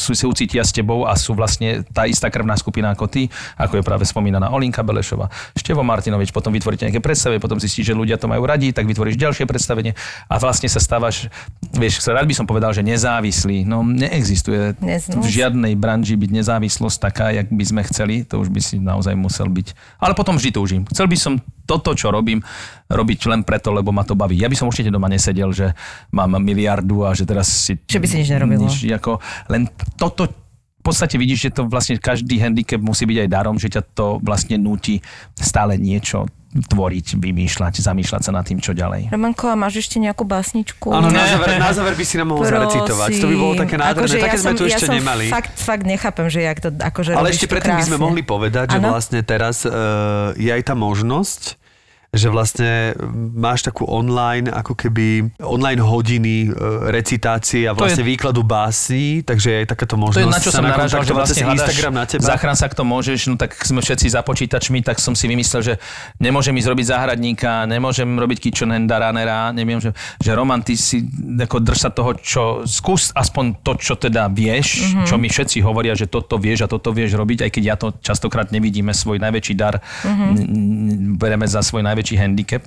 sú, si ucítia s tebou a sú vlastne tá istá krvná skupina ako ty, ako je práve spomínaná Olinka Belešova, Števo Martinovič, potom vytvoríte nejaké predstavenie, potom zistíš, že ľudia to majú radi, tak vytvoríš ďalšie predstavenie a vlastne sa stávaš, vieš, rád by som povedal, že nezávislý. No neexistuje Dnes, no. v žiadnej branži byť nezávislosť taká, jak by sme chceli, to už by si naozaj musel byť. Ale potom vždy túžim. Chcel by som toto, čo robím, robiť len preto, lebo ma to baví. Ja by som určite doma nesedel, že mám miliardu a že teraz si... Že by si nič nerobil, no. Nič, ako, len toto v podstate vidíš, že to vlastne každý handicap musí byť aj darom, že ťa to vlastne núti stále niečo tvoriť, vymýšľať, zamýšľať sa nad tým, čo ďalej. Romanko, a máš ešte nejakú básničku? Áno, na záver, na záver by si nám mohol zarecitovať. To by bolo také nádherné. Akože také ja sme som, tu ja ešte som nemali. Fakt, fakt nechápem, že jak to akože Ale ešte predtým by sme mohli povedať, že vlastne teraz uh, je aj tá možnosť, že vlastne máš takú online, ako keby online hodiny e, recitácie a To je- vlastne výkladu básní, takže je aj takáto To možnosť je na čo sa som narážal, že vlastne hľadaš, Instagram na teba. záchran sa, kto môžeš, no tak sme všetci za počítačmi, tak som si vymyslel, že nemôžem ísť robiť záhradníka, nemôžem robiť kitchen handa, runnera, neviem, že, že Roman, ty si ako drž sa toho, čo, skús aspoň to, čo teda vieš, mm-hmm. čo mi všetci hovoria, že toto vieš a toto vieš robiť, aj keď ja to častokrát nevidíme, svoj najväčší dar mm-hmm. bereme za svoj najväčší handicap,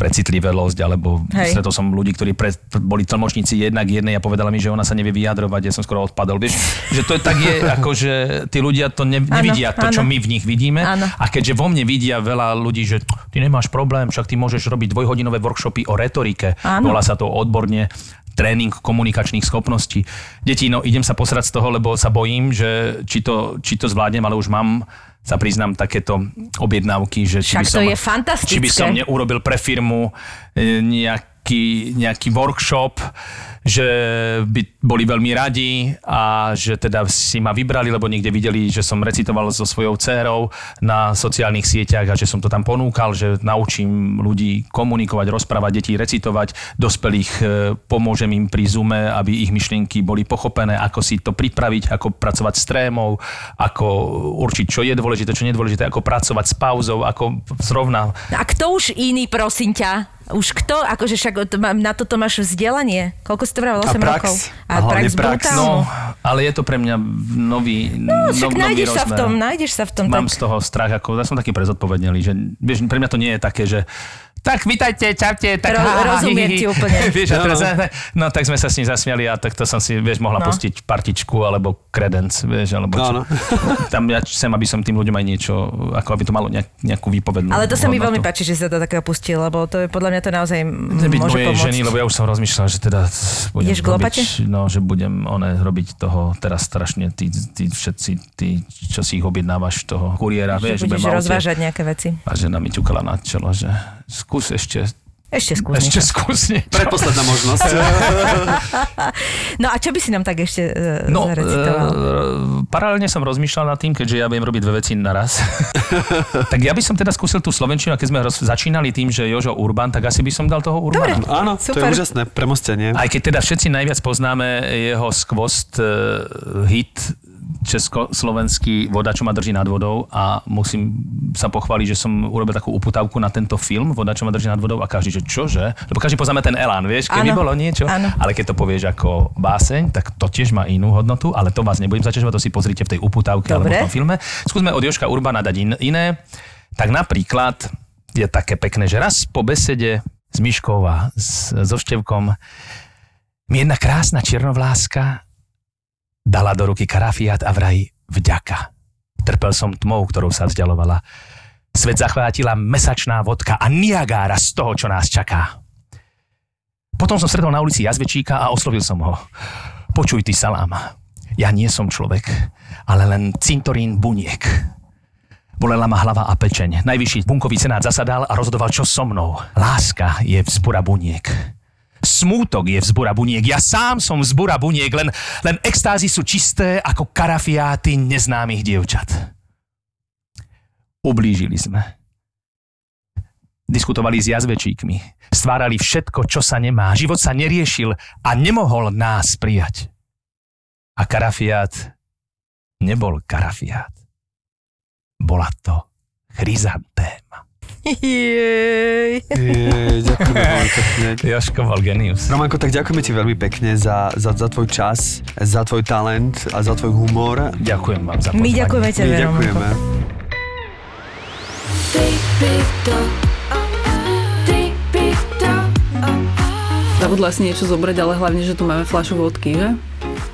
precitlivosť, alebo Hej. stretol som ľudí, ktorí pre, boli tlmočníci jednak jednej a povedala mi, že ona sa nevie vyjadrovať, ja som skoro odpadol. Vieš, že to je tak je, ako že tí ľudia to ne, nevidia, to, čo áno. my v nich vidíme. Áno. A keďže vo mne vidia veľa ľudí, že ty nemáš problém, však ty môžeš robiť dvojhodinové workshopy o retorike, Áno. volá sa to odborne tréning komunikačných schopností. Deti, no idem sa posrať z toho, lebo sa bojím, že či to, či to zvládnem, ale už mám sa priznám takéto objednávky, že či Však by to som, je či by som neurobil pre firmu e, nejaký, nejaký workshop, že by boli veľmi radi a že teda si ma vybrali, lebo niekde videli, že som recitoval so svojou dcérou na sociálnych sieťach a že som to tam ponúkal, že naučím ľudí komunikovať, rozprávať, deti recitovať, dospelých e, pomôžem im pri Zoome, aby ich myšlienky boli pochopené, ako si to pripraviť, ako pracovať s trémou, ako určiť, čo je dôležité, čo nie ako pracovať s pauzou, ako zrovna A kto už iný, prosím ťa, Už kto? Akože však na toto máš vzdelanie. Koľko si to vravil? 8 A prax. rokov? A hlavne prax. brutálnu. No, ale je to pre mňa nový, No, však nový nájdeš sa v tom, nájdeš sa v tom. Mám tak. z toho strach, ako ja som taký prezodpovednelý, že vieš, pre mňa to nie je také, že tak vítajte, čaute, tak Ro- rozumiem hi, hi, hi. ti úplne. vieš, a teraz, no tak sme sa s ním zasmiali a tak to som si, vieš, mohla No. pustiť partičku alebo kredenc, vieš, alebo čo. Áno. Tam ja chcem, aby som tým ľuďom aj niečo, ako aby to malo nejak, nejakú výpovednú Ale to sa mi veľmi páči, že sa to takého pustil, lebo to je podľa mňa to naozaj Byť môže pomôcť. ženy, lebo ja už som rozmýšľal, že teda budem Ideš robiť, no, že budem one, robiť toho teraz strašne, tí, tí všetci, tí, čo si ich objednávaš, toho kuriéra, Že vieš, budeš rozvážať nejaké veci. A žena mi ťukala na čelo, že skús ešte, Ešte skús ešte skús niečo. Predposledná možnosť. No a čo by si nám tak ešte uh, No, zarecitoval? e, paralelne som rozmýšľal nad tým, keďže ja viem robiť dve veci naraz. tak ja by som teda skúsil tú Slovenčinu, a keď sme roz, začínali tým, že Jožo Urban, tak asi by som dal toho Urbana. Dobre. Áno, to Super. je úžasné premostenie. Aj keď teda všetci najviac poznáme jeho skvost uh, hit československý Voda, čo ma drží nad vodou a musím sa pochváliť, že som urobil takú uputavku na tento film Voda, čo ma drží nad vodou a každý, že čože? Lebo každý poznáme ten elán, vieš, keby Áno. bolo niečo. Áno. Ale keď to povieš ako báseň, tak to tiež má inú hodnotu, ale to vás nebudem zaťažovať, to si pozrite v tej uputavke alebo v tom filme. Skúsme od Joška Urbana dať in, iné. Tak napríklad je také pekné, že raz po besede s Myškou a s, so Števkom mi jedna krásna čiernovláska dala do ruky karafiát a vraj vďaka. Trpel som tmou, ktorou sa vzdialovala. Svet zachvátila mesačná vodka a Niagára z toho, čo nás čaká. Potom som stretol na ulici jazvečíka a oslovil som ho. Počuj ty salám, ja nie som človek, ale len cintorín buniek. Bolela ma hlava a pečeň. Najvyšší bunkový senát zasadal a rozhodoval, čo so mnou. Láska je vzbura buniek. Smútok je vzbura buniek. Ja sám som vzbura buniek, len, len extázy sú čisté ako karafiáty neznámych dievčat. Ublížili sme. Diskutovali s jazvečíkmi. Stvárali všetko, čo sa nemá. Život sa neriešil a nemohol nás prijať. A karafiát nebol karafiát. Bola to chryzantéma. Jej. Je, ďakujeme veľmi pekne. Joško bol genius. Romanko, tak ďakujeme ti veľmi pekne za, za, za tvoj čas, za tvoj talent a za tvoj humor. Ďakujem vám za My pozvanie. ďakujeme My tebe, ďakujeme. Zabudla si niečo zobrať, ale hlavne, že tu máme fľašu vodky, že?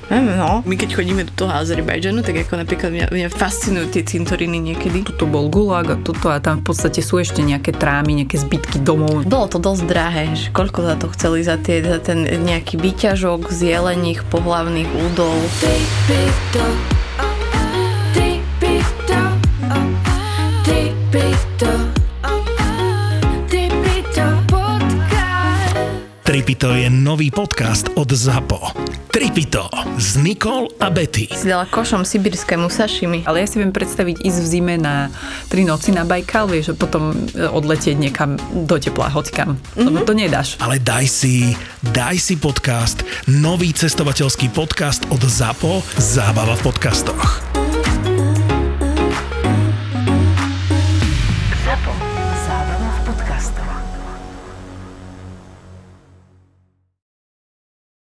No. My keď chodíme do toho Azerbajdžanu, tak ako napríklad mňa, mňa fascinujú tie cintoriny niekedy. Tuto bol gulag a toto a tam v podstate sú ešte nejaké trámy, nejaké zbytky domov. Bolo to dosť drahé, že koľko za to chceli za, tie, za ten nejaký výťažok z jelených pohlavných údov. Tripito je nový podcast od ZAPO. Tripito s Nikol a Betty. Si dala košom sibirské musašimi. Ale ja si viem predstaviť ísť v zime na tri noci na Bajkal, vieš, a potom e, odletieť niekam do tepla, hocikam. Lebo to nedáš. Ale daj si, daj si podcast, nový cestovateľský podcast od ZAPO, Zábava v podcastoch.